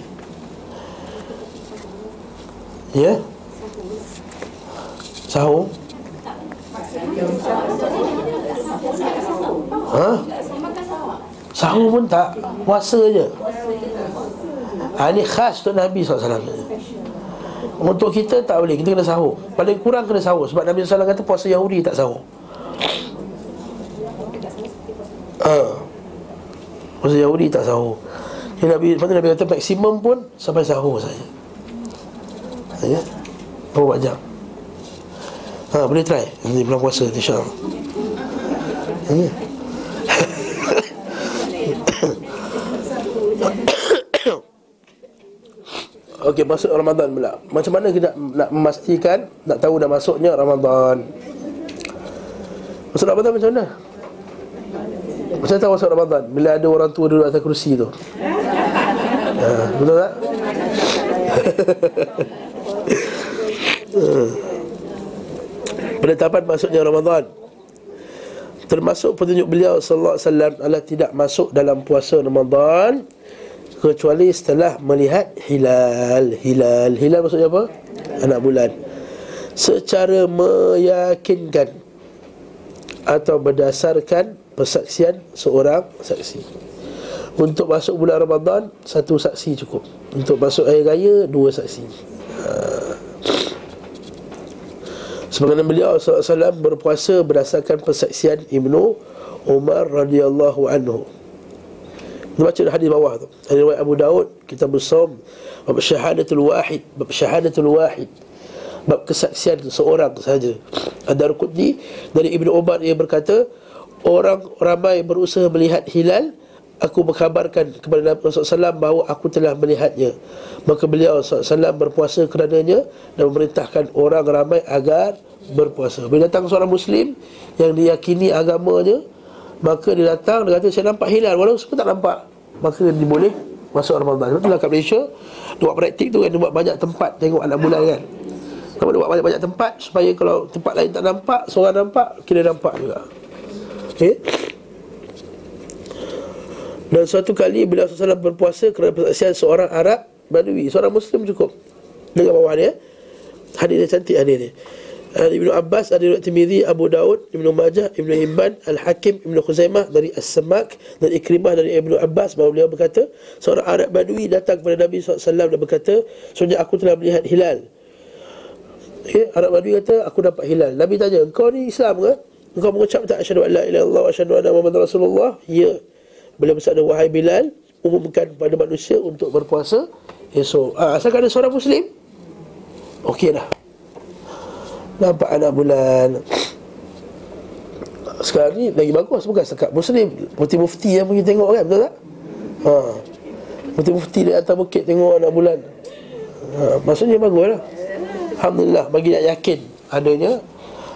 Ya? Sahur? Ha? Sahur pun tak. Puasa je. Ha, Ini khas untuk Nabi SAW Untuk kita tak boleh Kita kena sahur. Paling kurang kena sahur. Sebab Nabi SAW kata puasa Yahudi tak sahur. Ha. Puasa Yahudi tak sahur. Jadi Nabi, Nabi kata maksimum pun Sampai sahur saja. Ya Berapa jam? Ha, boleh try. Nanti bulan puasa InsyaAllah. Ya Okey, masuk Ramadan pula. Macam mana kita nak memastikan nak tahu dah masuknya Ramadan? Masuk Ramadan macam mana? Macam tahu masuk Ramadan bila ada orang tua duduk atas kerusi tu. Ha, betul tak? Penetapan masuknya Ramadan Termasuk petunjuk beliau sallallahu alaihi wasallam adalah tidak masuk dalam puasa Ramadan kecuali setelah melihat hilal. Hilal. Hilal maksudnya apa? Anak bulan. Secara meyakinkan atau berdasarkan persaksian seorang saksi. Untuk masuk bulan Ramadan satu saksi cukup. Untuk masuk air raya dua saksi. Ha. Sebagaimana beliau SAW berpuasa berdasarkan persaksian Ibnu Umar radhiyallahu anhu. Kita baca hadis bawah tu. Hadis riwayat Abu Daud, kita bersam bab syahadatul wahid, bab syahadatul wahid. Bab kesaksian seorang saja. Ada Qutni dari Ibnu Umar yang berkata, orang ramai berusaha melihat hilal, aku berkhabarkan kepada Nabi SAW bahawa aku telah melihatnya. Maka beliau SAW berpuasa kerananya dan memerintahkan orang ramai agar berpuasa. Bila datang seorang Muslim yang diyakini agamanya, Maka dia datang Dia kata saya nampak hilal Walaupun semua tak nampak. Maka dia boleh Masuk Ramadan. Sebab itulah kat Malaysia Dia buat praktik tu kan Dia buat banyak tempat. Tengok anak bulan kan. Kalau dia buat banyak-banyak tempat? Supaya kalau tempat lain tak nampak Seorang nampak Kira nampak juga. Okay Dan suatu kali Bila Rasulullah berpuasa Kerana persaksian seorang Arab Badui. Seorang Muslim cukup. Dengan bawah dia Hadir dia cantik hadir dia Ibnu Abbas ada riwayat Tirmizi, Abu Daud, Ibnu Majah, Ibnu Hibban, Al-Hakim, Ibnu Khuzaimah dari As-Samak dan Ikrimah dari Ibnu Abbas bahawa beliau berkata, seorang Arab Badui datang kepada Nabi SAW dan berkata, "Sejak aku telah melihat hilal." Okay, Arab Badui kata, "Aku dapat hilal." Nabi tanya, "Engkau ni Islam ke?" Engkau mengucap tak asyhadu an la ilaha illallah wa asyhadu anna muhammadar rasulullah? Ya. Beliau bersabda wahai Bilal, umumkan kepada manusia untuk berpuasa esok. Ah, asalkan ada seorang muslim. Okey dah. Nampak anak bulan Sekarang ni lagi bagus Bukan sekat muslim Mufti mufti yang pergi tengok kan Betul tak? Ha. Mufti mufti di atas bukit Tengok anak bulan ha. Maksudnya bagus lah Alhamdulillah Bagi nak yakin Adanya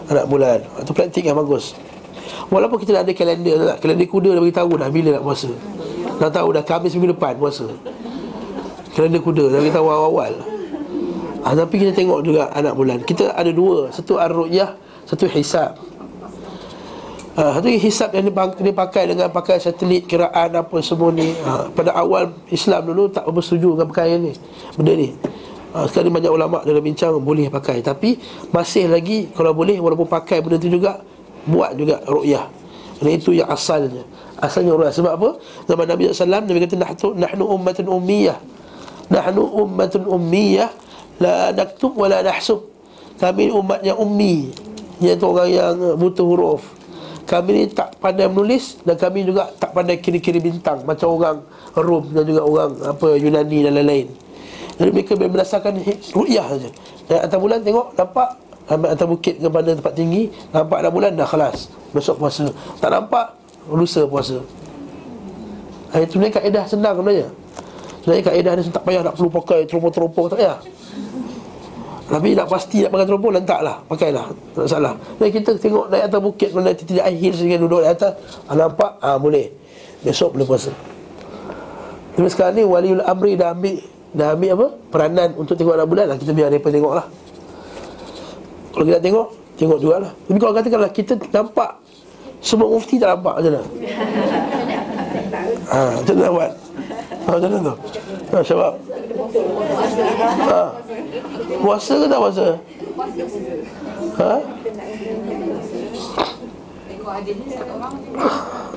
Anak bulan Itu praktik yang bagus Walaupun kita dah ada kalender tak? Kalender kuda dah beritahu dah Bila nak puasa Dah tahu dah Khamis minggu depan puasa Kalender kuda dah beritahu awal-awal ha, Tapi kita tengok juga anak bulan. Kita ada dua. Satu ar-ru'yah Satu hisab. Ha, Satu hisab yang dipakai dengan pakai satelit Kiraan apa semua ni. Ha, Pada awal Islam dulu tak apa setuju dengan pakaian ni. Benda ni. Ha, Sekarang banyak ulama' dalam bincang Boleh pakai. Tapi masih lagi Kalau boleh walaupun pakai benda tu juga Buat juga ru'yah. Dan itu yang asalnya. Asalnya ru'yah. Sebab apa? Zaman Nabi SAW Nabi kata Nahnu ummatun ummiyah. Nahnu ummatun ummiyah La naktub wa la nahsub. Kami umat yang ummi Iaitu orang yang butuh huruf. Kami ni tak pandai menulis Dan kami juga tak pandai kiri-kiri bintang Macam orang Rom dan juga orang apa Yunani dan lain-lain. Jadi mereka berdasarkan ru'yah saja. Dan atas bulan tengok nampak Ambil atas bukit ke pada tempat tinggi Nampak atas bulan dah kelas Besok puasa. Tak nampak Lusa puasa. Itu ni kaedah senang sebenarnya. Sebenarnya kaedah ni tak payah nak perlu pakai teropong-teropong tak payah tapi nak pasti nak pakai teropong letaklah Pakailah Tak salah Dan kita tengok naik atas bukit Kalau nanti tidak akhir sehingga duduk di atas ah, Nampak? Ah boleh Besok boleh puasa Tapi sekarang ni Waliul Amri dah ambil Dah ambil apa? Peranan untuk tengok anak bulan lah Kita biar mereka tengok lah Kalau kita tengok Tengok juga lah Tapi kalau katakanlah kita nampak Semua mufti tak nampak macam mana? Ha, macam mana buat? Ha, macam mana tu? Ha, syabab ha. Puasa ke tak puasa? Ha?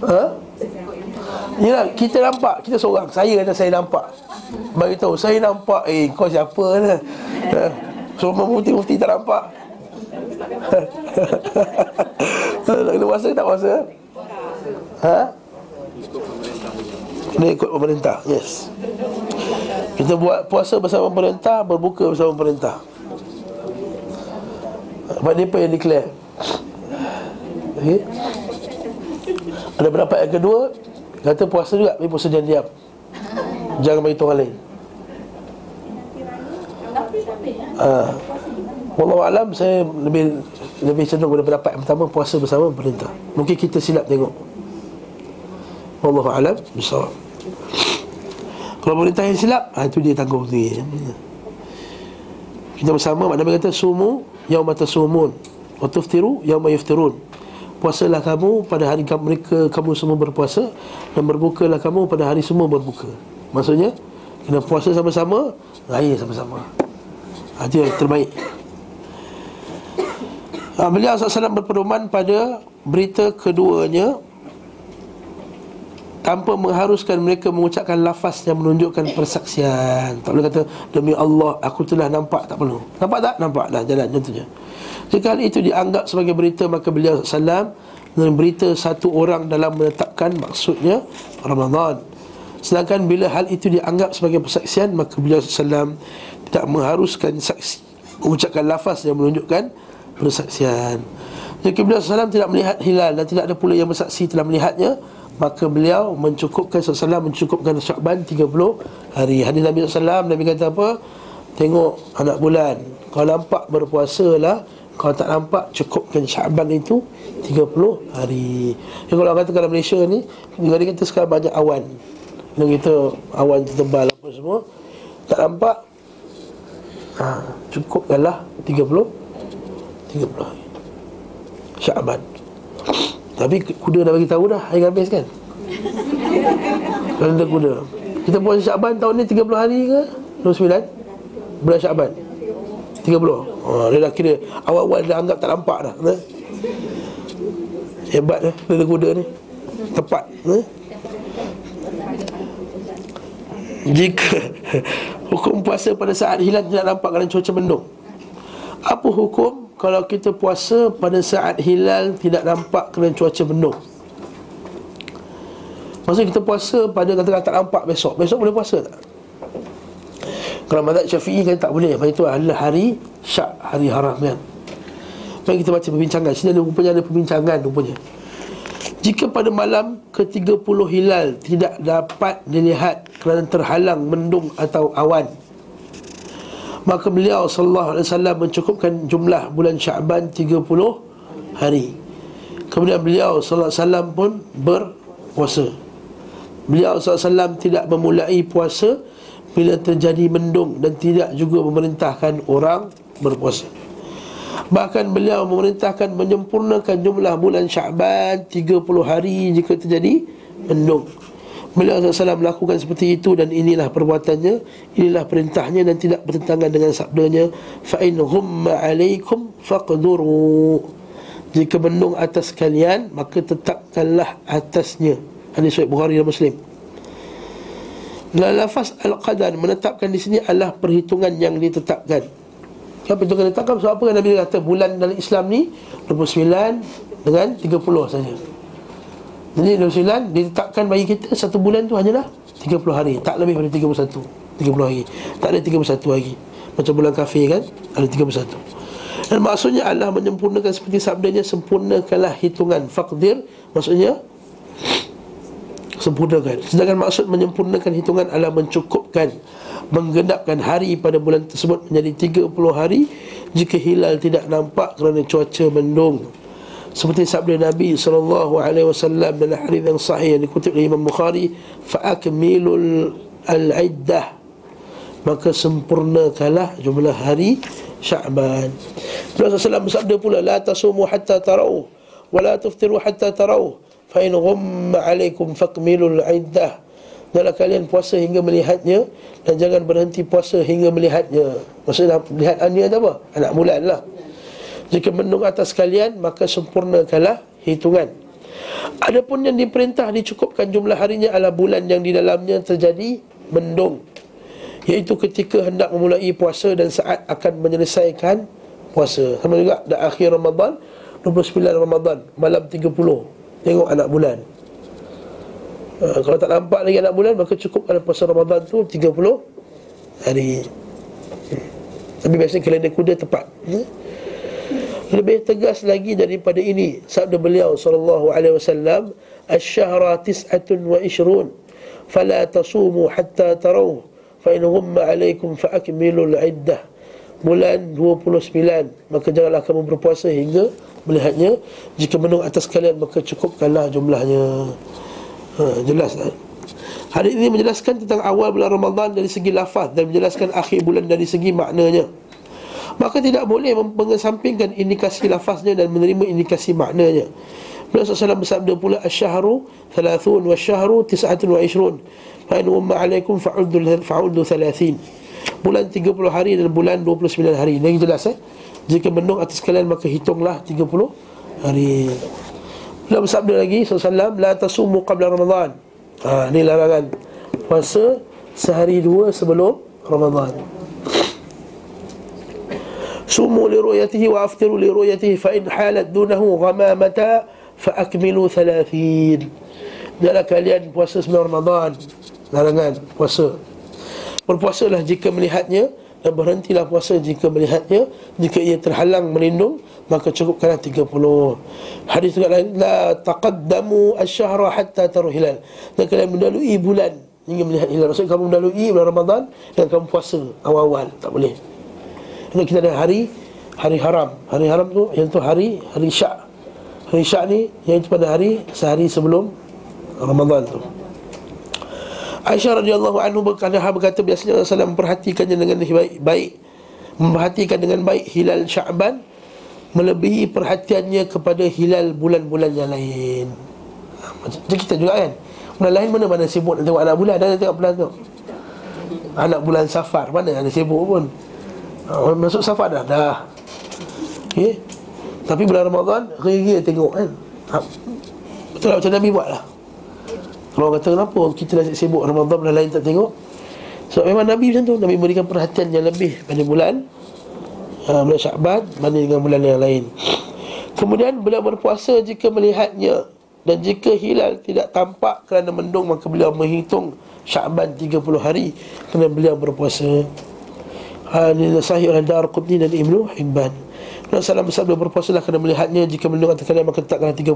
Ha? Yalah, kita nampak, kita seorang Saya kata saya nampak Bagi tahu saya nampak Eh, kau siapa ni? Ha? Semua mufti-mufti tak nampak Nak kena puasa tak puasa? Ha? Kena ikut pemerintah, yes Kita buat puasa bersama pemerintah Berbuka bersama pemerintah Sebab apa yang declare okay? Ada pendapat yang kedua Kata puasa juga Tapi puasa diam-diam Jangan beritahu orang lain Ah. Wallahu alam saya lebih lebih cenderung pada pendapat yang pertama puasa bersama pemerintah. Mungkin kita silap tengok. Wallahu alam besar. Kalau pemerintah yang silap, ha, itu dia tanggung sendiri. Kita bersama makna kata sumu yauma tasumun wa tuftiru yauma yuftirun. Puasalah kamu pada hari mereka kamu semua berpuasa dan berbukalah kamu pada hari semua berbuka. Maksudnya kena puasa sama-sama, raya sama-sama. Ha, itu yang terbaik ha, Beliau SAW berpedoman pada berita keduanya Tanpa mengharuskan mereka mengucapkan lafaz yang menunjukkan persaksian. Tak boleh kata Demi Allah aku telah nampak. Tak perlu. Nampak tak? Nampak dah jalan contohnya. Jika hal itu dianggap sebagai berita Maka beliau SAW Dengan berita satu orang dalam menetapkan Maksudnya Ramadan. Sedangkan bila hal itu dianggap sebagai persaksian Maka beliau SAW tak mengharuskan saksi mengucapkan lafaz yang menunjukkan persaksian. Jika beliau SAW tidak melihat hilal dan tidak ada pula yang bersaksi telah melihatnya, maka beliau mencukupkan SAW mencukupkan Syakban 30 hari. Hadis Nabi SAW, Nabi kata apa? Tengok anak bulan. Kalau nampak berpuasa lah. Kalau tak nampak cukupkan Syakban itu 30 hari. Jadi kalau kata dalam Malaysia ni, negara kita sekarang banyak awan. Yang kita awan tebal apa semua. Tak nampak ha, Cukupkanlah 30 30 hari Syaban Tapi kuda dah bagi tahu dah Hari habis kan? Kalender kuda. Kita puasa Syaban tahun ni 30 hari ke? 29 Bulan Syaban 30 oh, Dia dah kira Awal-awal dah anggap tak nampak dah eh? Hebat eh Kalender kuda ni. Tepat eh? Jika Hukum puasa pada saat hilal tidak nampak kerana cuaca mendung Apa hukum kalau kita puasa pada saat hilal tidak nampak kerana cuaca mendung Maksudnya kita puasa pada kata-kata tak nampak besok. Besok boleh puasa tak? Kalau mazhab syafi'i kan tak boleh. Maksudnya itu adalah hari syak, hari haram kan. Mari kita baca perbincangan. Sini ada rupanya ada perbincangan rupanya. Jika pada malam ke-30 hilal tidak dapat dilihat kerana terhalang mendung atau awan maka beliau sallallahu alaihi wasallam mencukupkan jumlah bulan Syaban 30 hari. Kemudian beliau sallallahu alaihi wasallam pun berpuasa. Beliau sallallahu alaihi wasallam tidak memulai puasa bila terjadi mendung dan tidak juga memerintahkan orang berpuasa. Bahkan beliau memerintahkan menyempurnakan jumlah bulan Syaban 30 hari jika terjadi mendung. Beliau SAW melakukan seperti itu dan inilah perbuatannya, inilah perintahnya dan tidak bertentangan dengan sabdanya fa in humma alaikum faqduru. Jika mendung atas kalian maka tetapkanlah atasnya. Hadis Sahih Bukhari dan Muslim. Lafaz al-qadar menetapkan di sini adalah perhitungan yang ditetapkan. Siapa itu kena tangkap Sebab apa Nabi kata Bulan dalam Islam ni 29 dengan 30 saja Jadi 29 Ditetapkan bagi kita Satu bulan tu hanyalah 30 hari. Tak lebih pada 31 30 hari. Tak ada 31 hari. Macam bulan kafir kan Ada 31 Dan maksudnya Allah menyempurnakan Seperti sabdanya Sempurnakanlah hitungan. Faqdir Maksudnya Sempurnakan. Sedangkan maksud menyempurnakan hitungan Allah mencukupkan menggenapkan hari pada bulan tersebut menjadi 30 hari. Jika hilal tidak nampak kerana cuaca mendung seperti sabda Nabi sallallahu alaihi wasallam dalam hadis yang sahih yang dikutip oleh Imam Bukhari fa akmilul al-iddah. Maka sempurnakanlah jumlah hari Sya'ban Rasulullah SAW bersabda pula La tasumu hatta tarau Wa la tuftiru hatta tarau Fa in ghumma alaikum fakmilul iddah. Janganlah kalian puasa hingga melihatnya Dan jangan berhenti puasa hingga melihatnya. Maksudnya melihat itu apa? Anak bulan lah Jika mendung atas kalian Maka sempurnakanlah hitungan. Adapun yang diperintah dicukupkan jumlah harinya adalah bulan yang di dalamnya terjadi mendung Iaitu ketika hendak memulai puasa dan saat akan menyelesaikan puasa. Sama juga dah akhir Ramadan 29 Ramadan malam 30 Tengok anak bulan. Ha, Kalau tak nampak lagi anak bulan Maka cukup pada puasa Ramadan tu 30 hari. Hmm. Tapi biasanya kalender kuda tepat. Hmm? Lebih tegas lagi daripada ini Sabda beliau sallallahu alaihi wasallam Ash-shahra tis'atun wa ishrun Fala tasumu hatta taruh Fa in ghumma alaikum fa akmilul iddah Bulan 29 Maka janganlah kamu berpuasa hingga melihatnya Jika menung atas kalian maka cukupkanlah jumlahnya ha, Jelas tak? Hadis ini menjelaskan tentang awal bulan Ramadan dari segi lafaz dan menjelaskan akhir bulan dari segi maknanya. Maka tidak boleh mengesampingkan indikasi lafaznya dan menerima indikasi maknanya. Nabi SAW bersabda pula Asyahru Thalathun wa syahru Tis'atun wa ishrun. Fa'in umma alaikum fa'uddu thalathin Bulan 30 hari dan bulan 29 hari. Ini jelas eh? Jika mendung atas kalian maka hitunglah 30 hari. Nabi bersabda lagi SAW La tasumu qabla Ramadan. Ha, Ini larangan Puasa sehari dua sebelum Ramadan Sumu li ru'yatihi wa aftiru li ru'yatihi Fa in halat dunahu ghamamata Fa akmilu thalathin. Janganlah kalian puasa sembilan Ramadan. Larangan puasa. Berpuasalah jika melihatnya Dan berhentilah puasa jika melihatnya. Jika ia terhalang melindung Maka cukupkanlah 30 Hadis juga lain La taqaddamu asyahra hatta taruh hilal. Dan kalian mendalui bulan Hingga melihat hilal. Maksudnya kamu mendalui bulan Ramadan Dan kamu puasa awal-awal. Tak boleh Ini kita ada hari Hari haram Hari haram tu Yang tu hari Hari syak Hari syak ni Yang itu pada hari Sehari sebelum Ramadan tu Aisyah radhiyallahu anhu berkata berkata biasanya Rasulullah memperhatikannya dengan baik, baik memperhatikan dengan baik hilal Syaban melebihi perhatiannya kepada hilal bulan-bulan yang lain. Macam kita juga kan. Bulan lain mana mana sibuk nak tengok anak bulan dan tengok bulan tu. Anak bulan Safar mana ada sibuk pun. Masuk Safar dah dah. Okay. Tapi bulan Ramadan ria-ria tengok kan. Ha. Betul lah macam Nabi buat lah. Kalau kata kenapa kita dah sibuk Ramadan bulan lain tak tengok. Sebab so, memang Nabi macam tu Nabi berikan perhatian yang lebih pada bulan uh, bulan Syakban Banding dengan bulan yang lain Kemudian beliau berpuasa jika melihatnya Dan jika hilal tidak tampak kerana mendung Maka beliau menghitung Syakban 30 hari Kerana beliau berpuasa Ini sahih oleh Dar Qutni dan Ibnu Hibban Rasulullah bersabda berpuasalah kerana melihatnya Jika mendung atas kalian maka letakkanlah 30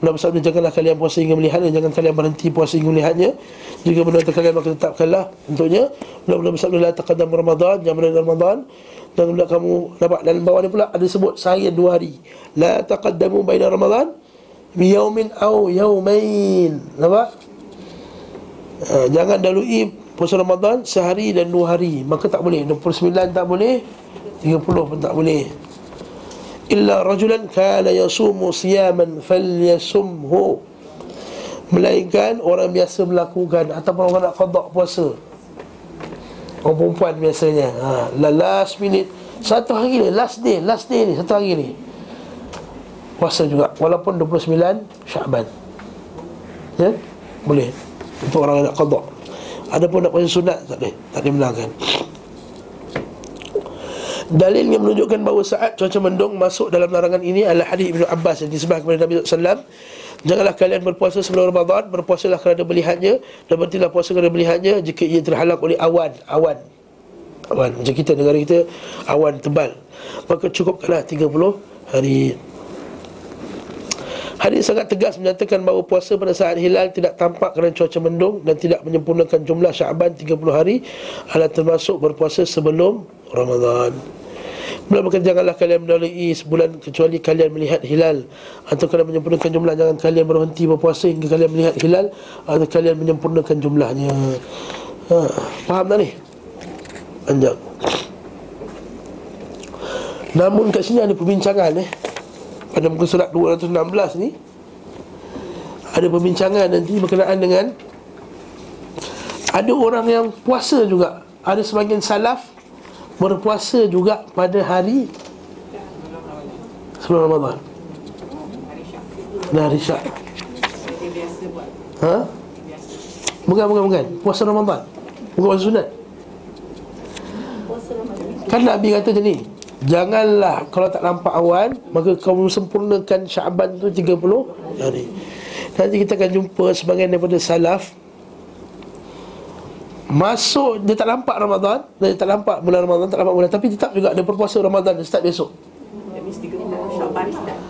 Beliau bersabda janganlah kalian puasa hingga melihatnya Jangan kalian berhenti puasa hingga melihatnya Jika mendung atas kalian maka tetapkanlah Untuknya Beliau bersabda La taqadam Ramadan Jangan melihat Ramadan dan bila kamu dapat dalam bawah ni pula ada sebut sehari dua hari. La taqaddamu baina Ramadan bi yaumin aw yaumain. Nampak? Ha, jangan dalui puasa Ramadan sehari dan dua hari. Maka tak boleh. 29 tak boleh. 30 pun tak boleh. Illa rajulan kana yasumu siyaman falyasumhu. Melainkan orang biasa melakukan ataupun orang nak qada puasa Orang perempuan biasanya ha, Last minute Satu hari ni Last day Last day ni Satu hari ni Puasa juga Walaupun 29 Syaban Ya Boleh Untuk orang yang nak qadok Ada pun nak puasa sunat Tak boleh. Tak boleh menangkan Dalil yang menunjukkan bahawa saat cuaca mendung masuk dalam larangan ini adalah hadis Ibnu Abbas yang disebut kepada Nabi SAW Janganlah kalian berpuasa sebelum Ramadan Berpuasalah kerana melihatnya Dan berhentilah puasa kerana melihatnya Jika ia terhalang oleh awan Awan. Awan. Macam kita negara kita Awan tebal. Maka cukupkanlah 30 hari Hadis sangat tegas menyatakan bahawa puasa pada saat hilal tidak tampak kerana cuaca mendung dan tidak menyempurnakan jumlah Syaban 30 hari adalah termasuk berpuasa sebelum Ramadan. Beliau berkata janganlah kalian melalui sebulan kecuali kalian melihat hilal Atau kalian menyempurnakan jumlah Jangan kalian berhenti berpuasa hingga kalian melihat hilal Atau kalian menyempurnakan jumlahnya ha, Faham tak ni? Panjang Namun kat sini ada perbincangan eh Pada muka surat 216 ni Ada perbincangan nanti berkenaan dengan Ada orang yang puasa juga. Ada sebagian salaf Berpuasa juga pada hari Sebelum Ramadan. Nah, hari syak. Ha? Bukan, bukan, bukan. Puasa Ramadan. Bukan puasa sunat. Kan Nabi kata macam ni Janganlah kalau tak nampak awan Maka kamu sempurnakan Syaban tu 30 hari Nanti kita akan jumpa sebagian daripada salaf Masuk dia tak nampak Ramadan Dia tak nampak bulan Ramadan Tak nampak bulan Tapi tetap juga dia berpuasa Ramadan Dia start besok That means 30 Syaban start.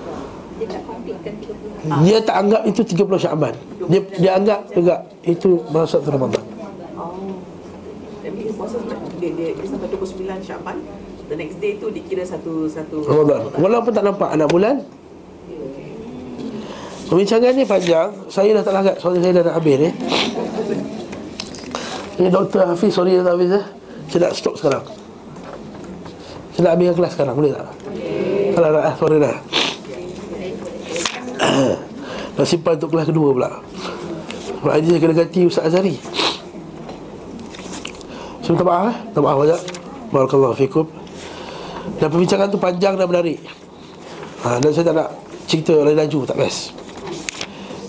Dia tak completekan 30. Dia tak anggap itu 30 Syaban Dia dia anggap juga Itu masuk Ramadan Oh. Puasa dia, dia, dia sampai 29 Syaban. The next day tu dikira satu satu Ramadan. Walaupun tak nampak anak bulan? Perbincangan ni panjang. Saya dah tak lagat Sorry saya dah nak habis ni. Ini Dr. Hafiz. Sorry Dr. Hafiz eh. Saya nak stop sekarang. Saya nak habiskan kelas sekarang. Boleh tak? Kalau dah Sorry dah. Dah simpan untuk kelas kedua pula. Sebab hari ni saya kena ganti Ustaz Azhari Saya minta maaf eh. Minta maaf banyak Barakallahu fikum Dan perbincangan tu panjang dan menarik. Ha, Dan saya tak nak cerita lain laju Tak best.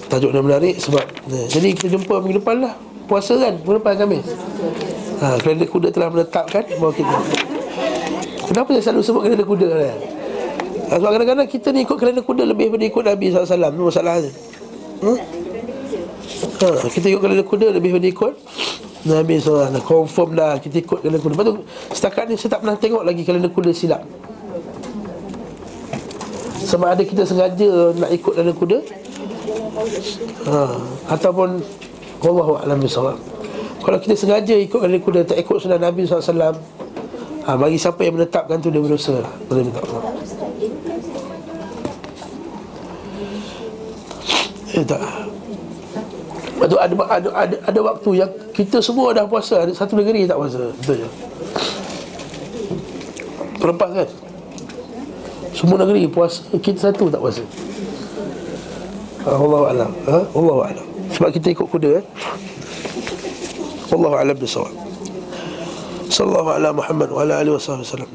Tajuk dan menarik sebab eh, Jadi kita jumpa minggu depan lah. Puasa kan Minggu depan Khamis. Ha, Kalender kuda telah menetapkan bahawa kita. Kenapa saya selalu sebut kalender kuda kan? Ha, sebab kadang-kadang kita ni ikut kalender kuda Lebih daripada ikut Nabi SAW Itu masalahnya hmm? ha, Kita ikut kalender kuda Lebih daripada ikut Nabi SAW Confirm dah kita ikut kalender kuda. Lepas tu setakat ni saya tak pernah tengok lagi kalender kuda silap. Sama ada kita sengaja nak ikut kalender kuda. Ha, Ataupun Wallahu a'lam bisawab Kalau kita sengaja ikut kalender kuda Tak ikut sunnah Nabi SAW ha, Bagi siapa yang menetapkan tu dia berdosa Boleh minta maaf. Eh tak Tu ada, ada, ada, ada waktu yang kita semua dah puasa Ada satu negeri tak puasa Betul je Terlepas kan? Semua negeri puasa Kita satu tak puasa. Allah alam. Ha? Allah alam. Sebab kita ikut kuda eh? Allah alam Sallallahu ala Muhammad wa ala alihi wa sallam